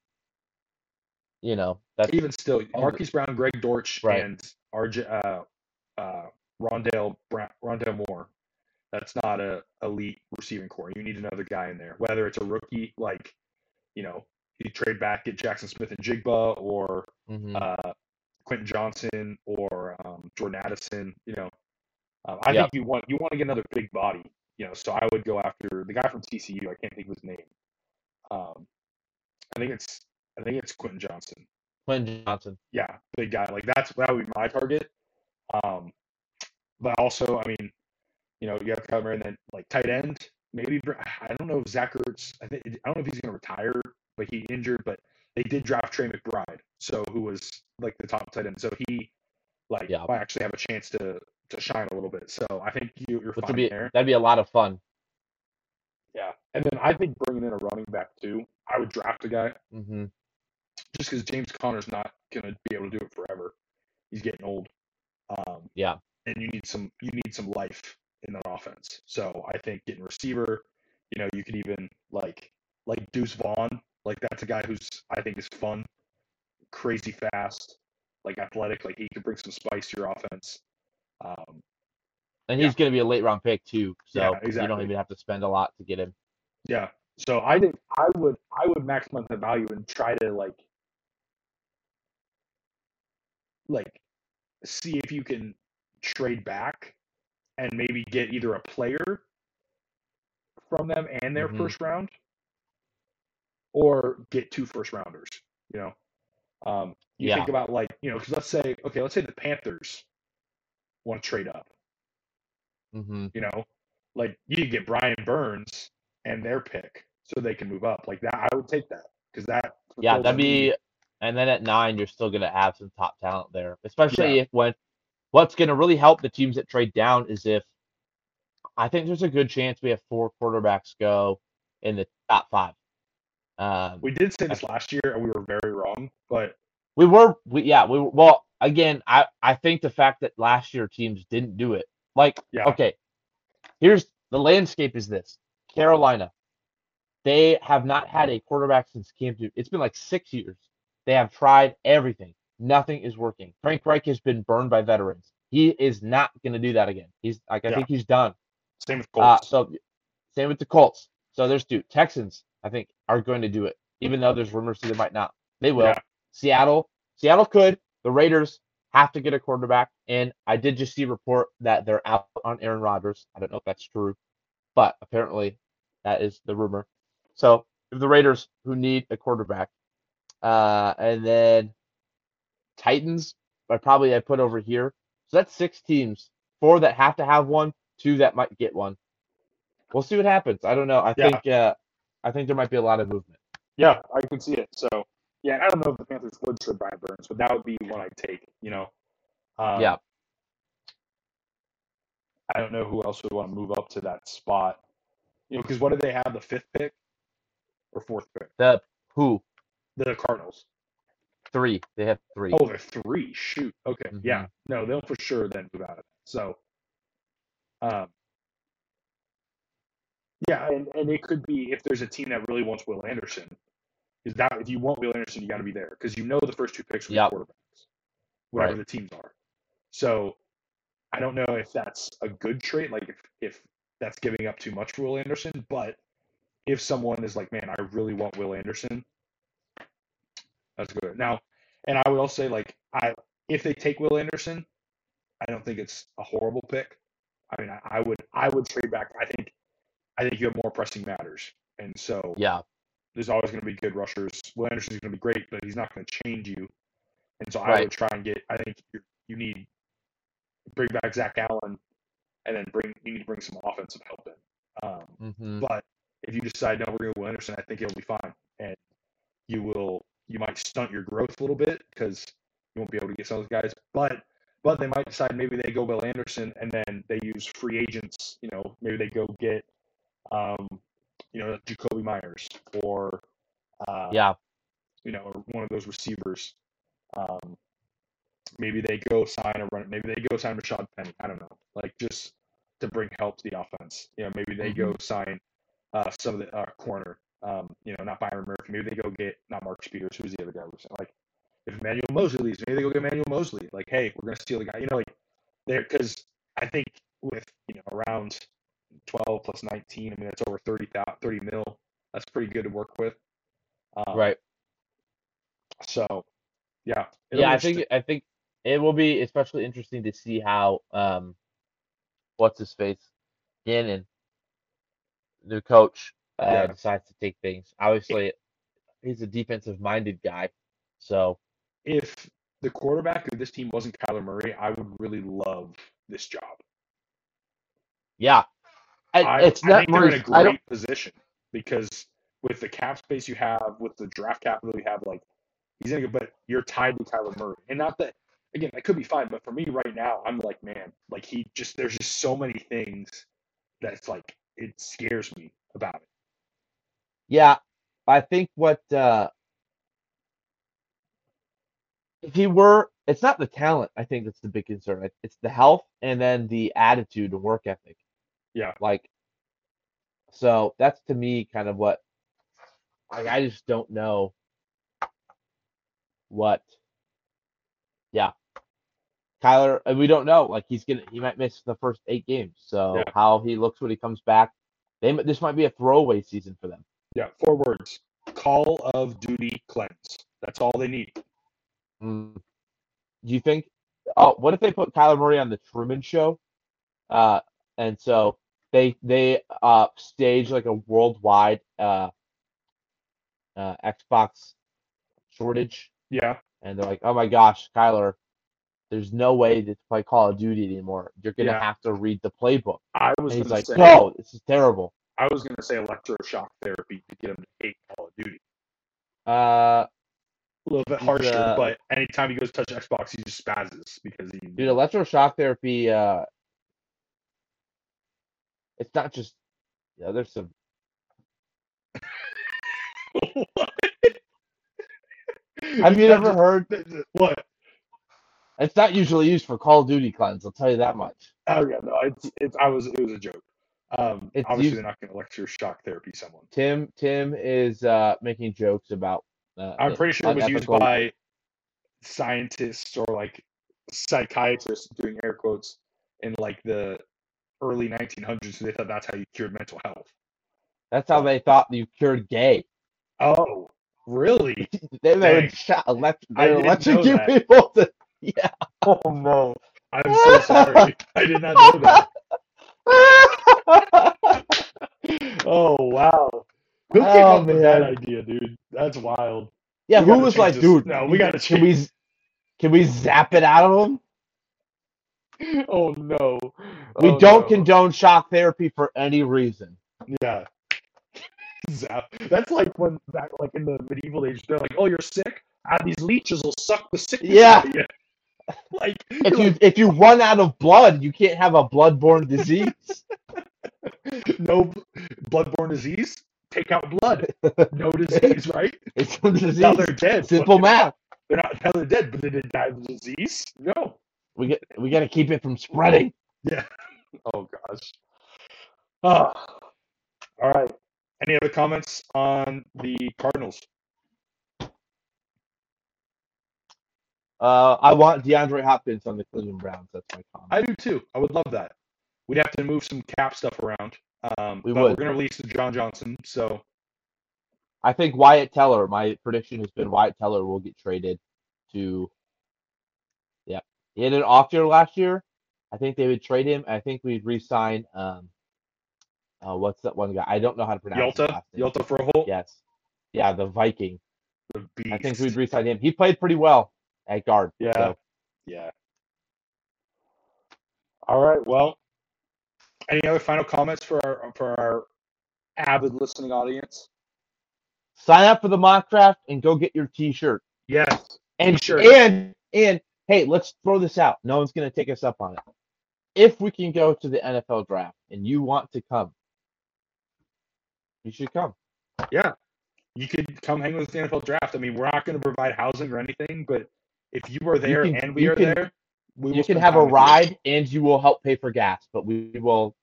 S2: you know that's
S1: even still, Marquise Brown, Greg Dortch,
S2: Right.
S1: and RJ uh, uh, Rondale Brown, Rondale Moore. That's not a elite receiving core. You need another guy in there, whether it's a rookie like, you know, you trade back get Jaxon Smith-Njigba or
S2: mhm.
S1: uh, Quentin Johnston or um, Jordan Addison. You know, um, I
S2: Yeah.
S1: think you want you want to get another big body. You know, so I would go after the guy from TCU. I can't think of his name. Um, I think it's I think it's Quentin Johnston.
S2: Quentin Johnston.
S1: Yeah, big guy. Like that's that would be my target. Um, but also, I mean, you know, you have Kyler Murray and then like tight end. Maybe I don't know if Zach Ertz. I think I don't know if he's going to retire, but he injured. But they did draft Trey McBride, so who was like the top tight end. So he like
S2: Yeah.
S1: might actually have a chance to to shine a little bit. So I think you, you're
S2: Which
S1: fine
S2: be
S1: there.
S2: that'd be a lot of fun.
S1: Yeah, and then I think bringing in a running back too. I would draft a guy
S2: mm-hmm.
S1: just because James Conner's not going to be able to do it forever. He's getting old. Um,
S2: Yeah.
S1: and you need some you need some life in that offense. So I think getting receiver, you know, you could even like like Deuce Vaughn, like that's a guy who's I think is fun, crazy fast, like athletic, like he could bring some spice to your offense. Um,
S2: And
S1: Yeah.
S2: he's going to be a late round pick too, so
S1: Yeah,
S2: you don't even have to spend a lot to get him.
S1: yeah. So I think I would I would maximize the value and try to like like see if you can trade back and maybe get either a player from them and their
S2: Mhm.
S1: first round, or get two first rounders. You know, um, you
S2: Yeah.
S1: think about like you know, because let's say okay, let's say the Panthers want to trade up.
S2: hmm
S1: You know, like you get Brian Burns and their pick so they can move up. Like that, I would take that because that.
S2: Yeah, that'd be. And then at nine, you're still gonna have some top talent there, especially if when what's gonna really help the teams that trade down is if I think there's a good chance we have four quarterbacks go in the top five. Um,
S1: We did say this last year and we were very wrong, but
S2: We were, we yeah, we were, well again. I I think the fact that last year teams didn't do it, like
S1: Yeah.
S2: okay, here's the landscape is this: Carolina, they have not had a quarterback since Cam Newton. It's been like six years. They have tried everything. Nothing is working. Frank Reich has been burned by veterans. He is not going to do that again. He's like I
S1: Yeah.
S2: think he's done.
S1: same with
S2: Uh,
S1: Colts.
S2: so same with the Colts. So there's two Texans. I think are going to do it, even though there's rumors that they might not. They will.
S1: Yeah.
S2: Seattle, Seattle could. The Raiders have to get a quarterback, and I did just see a report that they're out on Aaron Rodgers. I don't know if that's true, but apparently that is the rumor. So if the Raiders, who need a quarterback, uh, and then Titans, but probably I put over here. So that's six teams. Four that have to have one. Two that might get one. We'll see what happens. I don't know. I
S1: Yeah.
S2: think uh, I think there might be a lot of movement.
S1: yeah, I can see it. So yeah, I don't know if the Panthers would trade Brian Burns, but that would be one I'd take. You know. Um,
S2: Yeah.
S1: I don't know who else would want to move up to that spot. You know, because what do they have? The fifth pick or fourth pick?
S2: The who
S1: The Cardinals.
S2: Three? They have three.
S1: Oh, they're three. Shoot. Okay.
S2: Mhm.
S1: Yeah. No, they'll for sure then move out of it. So, um, yeah, and, and it could be if there's a team that really wants Will Anderson, is that if you want Will Anderson, you got to be there because you know the first two picks will
S2: Yep.
S1: be quarterbacks, whatever
S2: Right.
S1: the teams are. So, I don't know if that's a good trade, like if if that's giving up too much for Will Anderson, but if someone is like, man, I really want Will Anderson, that's good. Now, and I will say, like, I if they take Will Anderson, I don't think it's a horrible pick. I mean, I, I would I would trade back. I think I think you have more pressing matters, and so
S2: Yeah.
S1: there's always going to be good rushers. Will Anderson's going to be great, but he's not going to change you. And so I would try and get. I think you you need bring back Zach Allen, and then bring you need to bring some offensive help in. Um,
S2: hmm
S1: but if you decide no, we're going to Will Anderson, I think it'll be fine, and you will you might stunt your growth a little bit because you won't be able to get some of those guys. But but they might decide maybe they go Will Anderson and then they use free agents. You know, maybe they go get um, you know Jakobi Meyers or uh,
S2: Yeah.
S1: you know or one of those receivers. Um, maybe they go sign a run. Maybe they go sign Rashad Penny. I don't know. Like just to bring help to the offense. You know, maybe they go sign uh, some of the uh, corner. Um, you know, not Byron Murphy. Maybe they go get not Mark Peters. Who's the other guy? Like if Emmanuel Moseley leaves, maybe they go get Emmanuel Moseley. Like, hey, we're gonna steal the guy. You know, like there because I think with you know around 12 plus 19, I mean that's over 30 30 mil. That's pretty good to work with. Um,
S2: Right.
S1: So, yeah.
S2: Yeah, I think. I think it will be especially interesting to see how um what's his face Gannon, new coach, uh,
S1: Yeah.
S2: decides to take things. Obviously, he's a defensive minded guy, so
S1: if the quarterback of this team wasn't Kyler Murray, I would really love this job.
S2: yeah, I,
S1: I,
S2: it's
S1: I
S2: not
S1: think they're in a
S2: Murray's- I
S1: great position because with the cap space you have, with the draft capital you have, like he's in a good, but you're tied to Kyler Murray, and not that again that could be fine, but for me right now, I'm like, man, like he just there's just so many things that's like it scares me about it.
S2: Yeah, I think what uh if he were, it's not the talent. I think that's the big concern. It's the health and then the attitude and work ethic.
S1: Yeah.
S2: Like, so that's to me kind of what. Like, I just don't know what. Yeah, Kyler, and we don't know. Like he's gonna, he might miss the first eight games. So
S1: Yeah.
S2: how he looks when he comes back, they this might be a throwaway season for them.
S1: Yeah, four words: Call of Duty cleanse. That's all they need.
S2: Mm. do you think? Oh, what if they put Kyler Murray on the Truman Show? Uh, and so they they uh stage like a worldwide uh, uh Xbox shortage,
S1: Yeah.
S2: and they're like, oh my gosh, Kyler, there's no way to play Call of Duty anymore. You're gonna
S1: Yeah.
S2: have to read the playbook.
S1: I was
S2: And he's like,
S1: say
S2: no, this is terrible.
S1: I was gonna say electroshock therapy to get him to hate Call of Duty.
S2: Uh,
S1: A little bit harsher,
S2: uh,
S1: but anytime he goes to touch Xbox, he just spazzes because he.
S2: dude, electroshock therapy. Uh, it's not just. Yeah, there's some. what? Have you ever heard?
S1: What?
S2: It's not usually used for Call of Duty cleanse. I'll tell you that much.
S1: Oh yeah, no, it's it's. I was. It was a joke. Um,
S2: It's
S1: obviously
S2: used-
S1: they're not gonna electroshock therapy someone.
S2: Tim Tim is uh, making jokes about. Uh,
S1: I'm pretty sure it was used by scientists or like psychiatrists doing air quotes in like the early 1900s. So they thought that's how you cured mental health.
S2: That's how they thought you cured gay.
S1: Oh, really?
S2: They, they would shot elect, they electrocute people to. Yeah.
S1: Oh no, I'm so sorry. I did not know that. Oh wow. Who came
S2: Oh,
S1: up with that idea, dude? That's wild.
S2: yeah,
S1: We
S2: who was
S1: change
S2: like,
S1: this.
S2: dude?
S1: No, we gotta
S2: Can we? Can we zap it out of them?
S1: Oh no.
S2: We
S1: Oh,
S2: don't
S1: no.
S2: condone shock therapy for any reason.
S1: Yeah. Zap. That's like when back like in the medieval age, they're like, "Oh, you're sick. Ah, these leeches will suck the sickness
S2: Yeah.
S1: out of you." like,
S2: If you if you run out of blood, you can't have a bloodborne disease.
S1: Like, no b- bloodborne disease. Take out blood. No disease, right?
S2: It's a disease.
S1: Now they're dead.
S2: Simple
S1: Fucking-
S2: math.
S1: They're not. Now they're dead, but they didn't die of the disease. No.
S2: We get we got to keep it from spreading.
S1: Yeah. Oh gosh. Ah. All right. Any other comments on the Cardinals?
S2: Uh, I want DeAndre Hopkins on the Cleveland Browns. That's my comment.
S1: I do too. I would love that. We'd have to move some cap stuff around. Um,
S2: We
S1: but
S2: would.
S1: We're going to release the John Johnson. So
S2: I think Wyatt Teller. My prediction has been Wyatt Teller will get traded to. Yeah, he had an off year last year. I think they would trade him. I think we'd re-sign. Um, uh, what's that one guy? I don't know how to pronounce Hjalte.
S1: Hjalte Froholdt,
S2: Yes, yeah, the Viking.
S1: the.
S2: I think we'd re-sign him. He played pretty well at guard.
S1: Yeah.
S2: so-
S1: Yeah. All right. Well, any other final comments for our for our avid listening audience?
S2: sign up for the mock draft and go get your T-shirt.
S1: Yes.
S2: And
S1: T-shirt.
S2: and and hey, let's throw this out. No one's gonna take us up on it. If we can go to the NFL draft and you want to come, you should come.
S1: Yeah. You could come hang with the NFL draft. I mean, we're not going to provide housing or anything, but if you are there
S2: can-
S1: and we are
S2: can-
S1: there, we
S2: You can have a
S1: you.
S2: ride and you will help pay for gas, but we will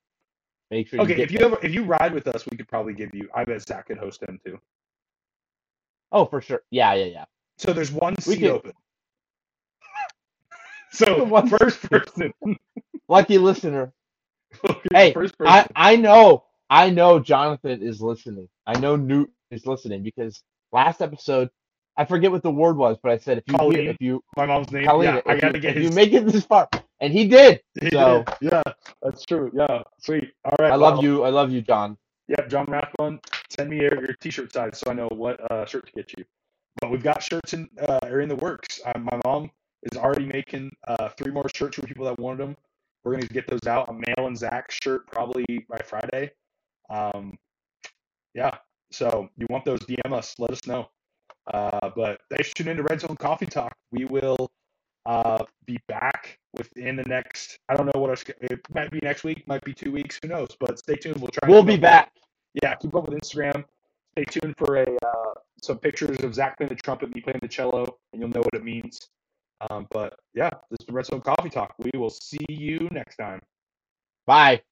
S2: make sure.
S1: Okay,
S2: you
S1: if you ever if you ride with us, we could probably give you. I bet Zach could host him too.
S2: oh, for sure. Yeah, yeah, yeah.
S1: So there's one
S2: We
S1: seat
S2: could-
S1: open. So
S2: One-
S1: first person.
S2: Lucky listener.
S1: Okay,
S2: Hey,
S1: first person.
S2: I I know I know Jonathan is listening. I know Newt is listening because last episode I forget what the word was, but I said if you
S1: Colleen.
S2: if you
S1: my mom's name.
S2: Colleen,
S1: yeah, I gotta
S2: you,
S1: get
S2: if
S1: his.
S2: you make it this far, and he did.
S1: he
S2: so-
S1: did. Yeah, that's true. Yeah, sweet. All right.
S2: I love
S1: well,
S2: you. I love you, John.
S1: Yep, John Rathbun. Send me your, your t-shirt size so I know what uh, shirt to get you. But we've got shirts in uh, are in the works. Uh, my mom is already making uh, three more shirts for people that wanted them. We're gonna get those out. I'm mailing Zach's shirt probably by Friday. Um, yeah. So you want those? DM us. Let us know. Uh, but thanks for tuning into Red Zone Coffee Talk. We will uh, be back within the next. I don't know what our it might be next week, might be two weeks. Who knows? But stay tuned. We'll try.
S2: We'll be
S1: up with-
S2: back.
S1: yeah, keep up with Instagram. Stay tuned for a uh, some pictures of Zach playing the trumpet, me playing the cello, and you'll know what it means. Um, but yeah, this is the Red Zone Coffee Talk. We will see you next time.
S2: Bye.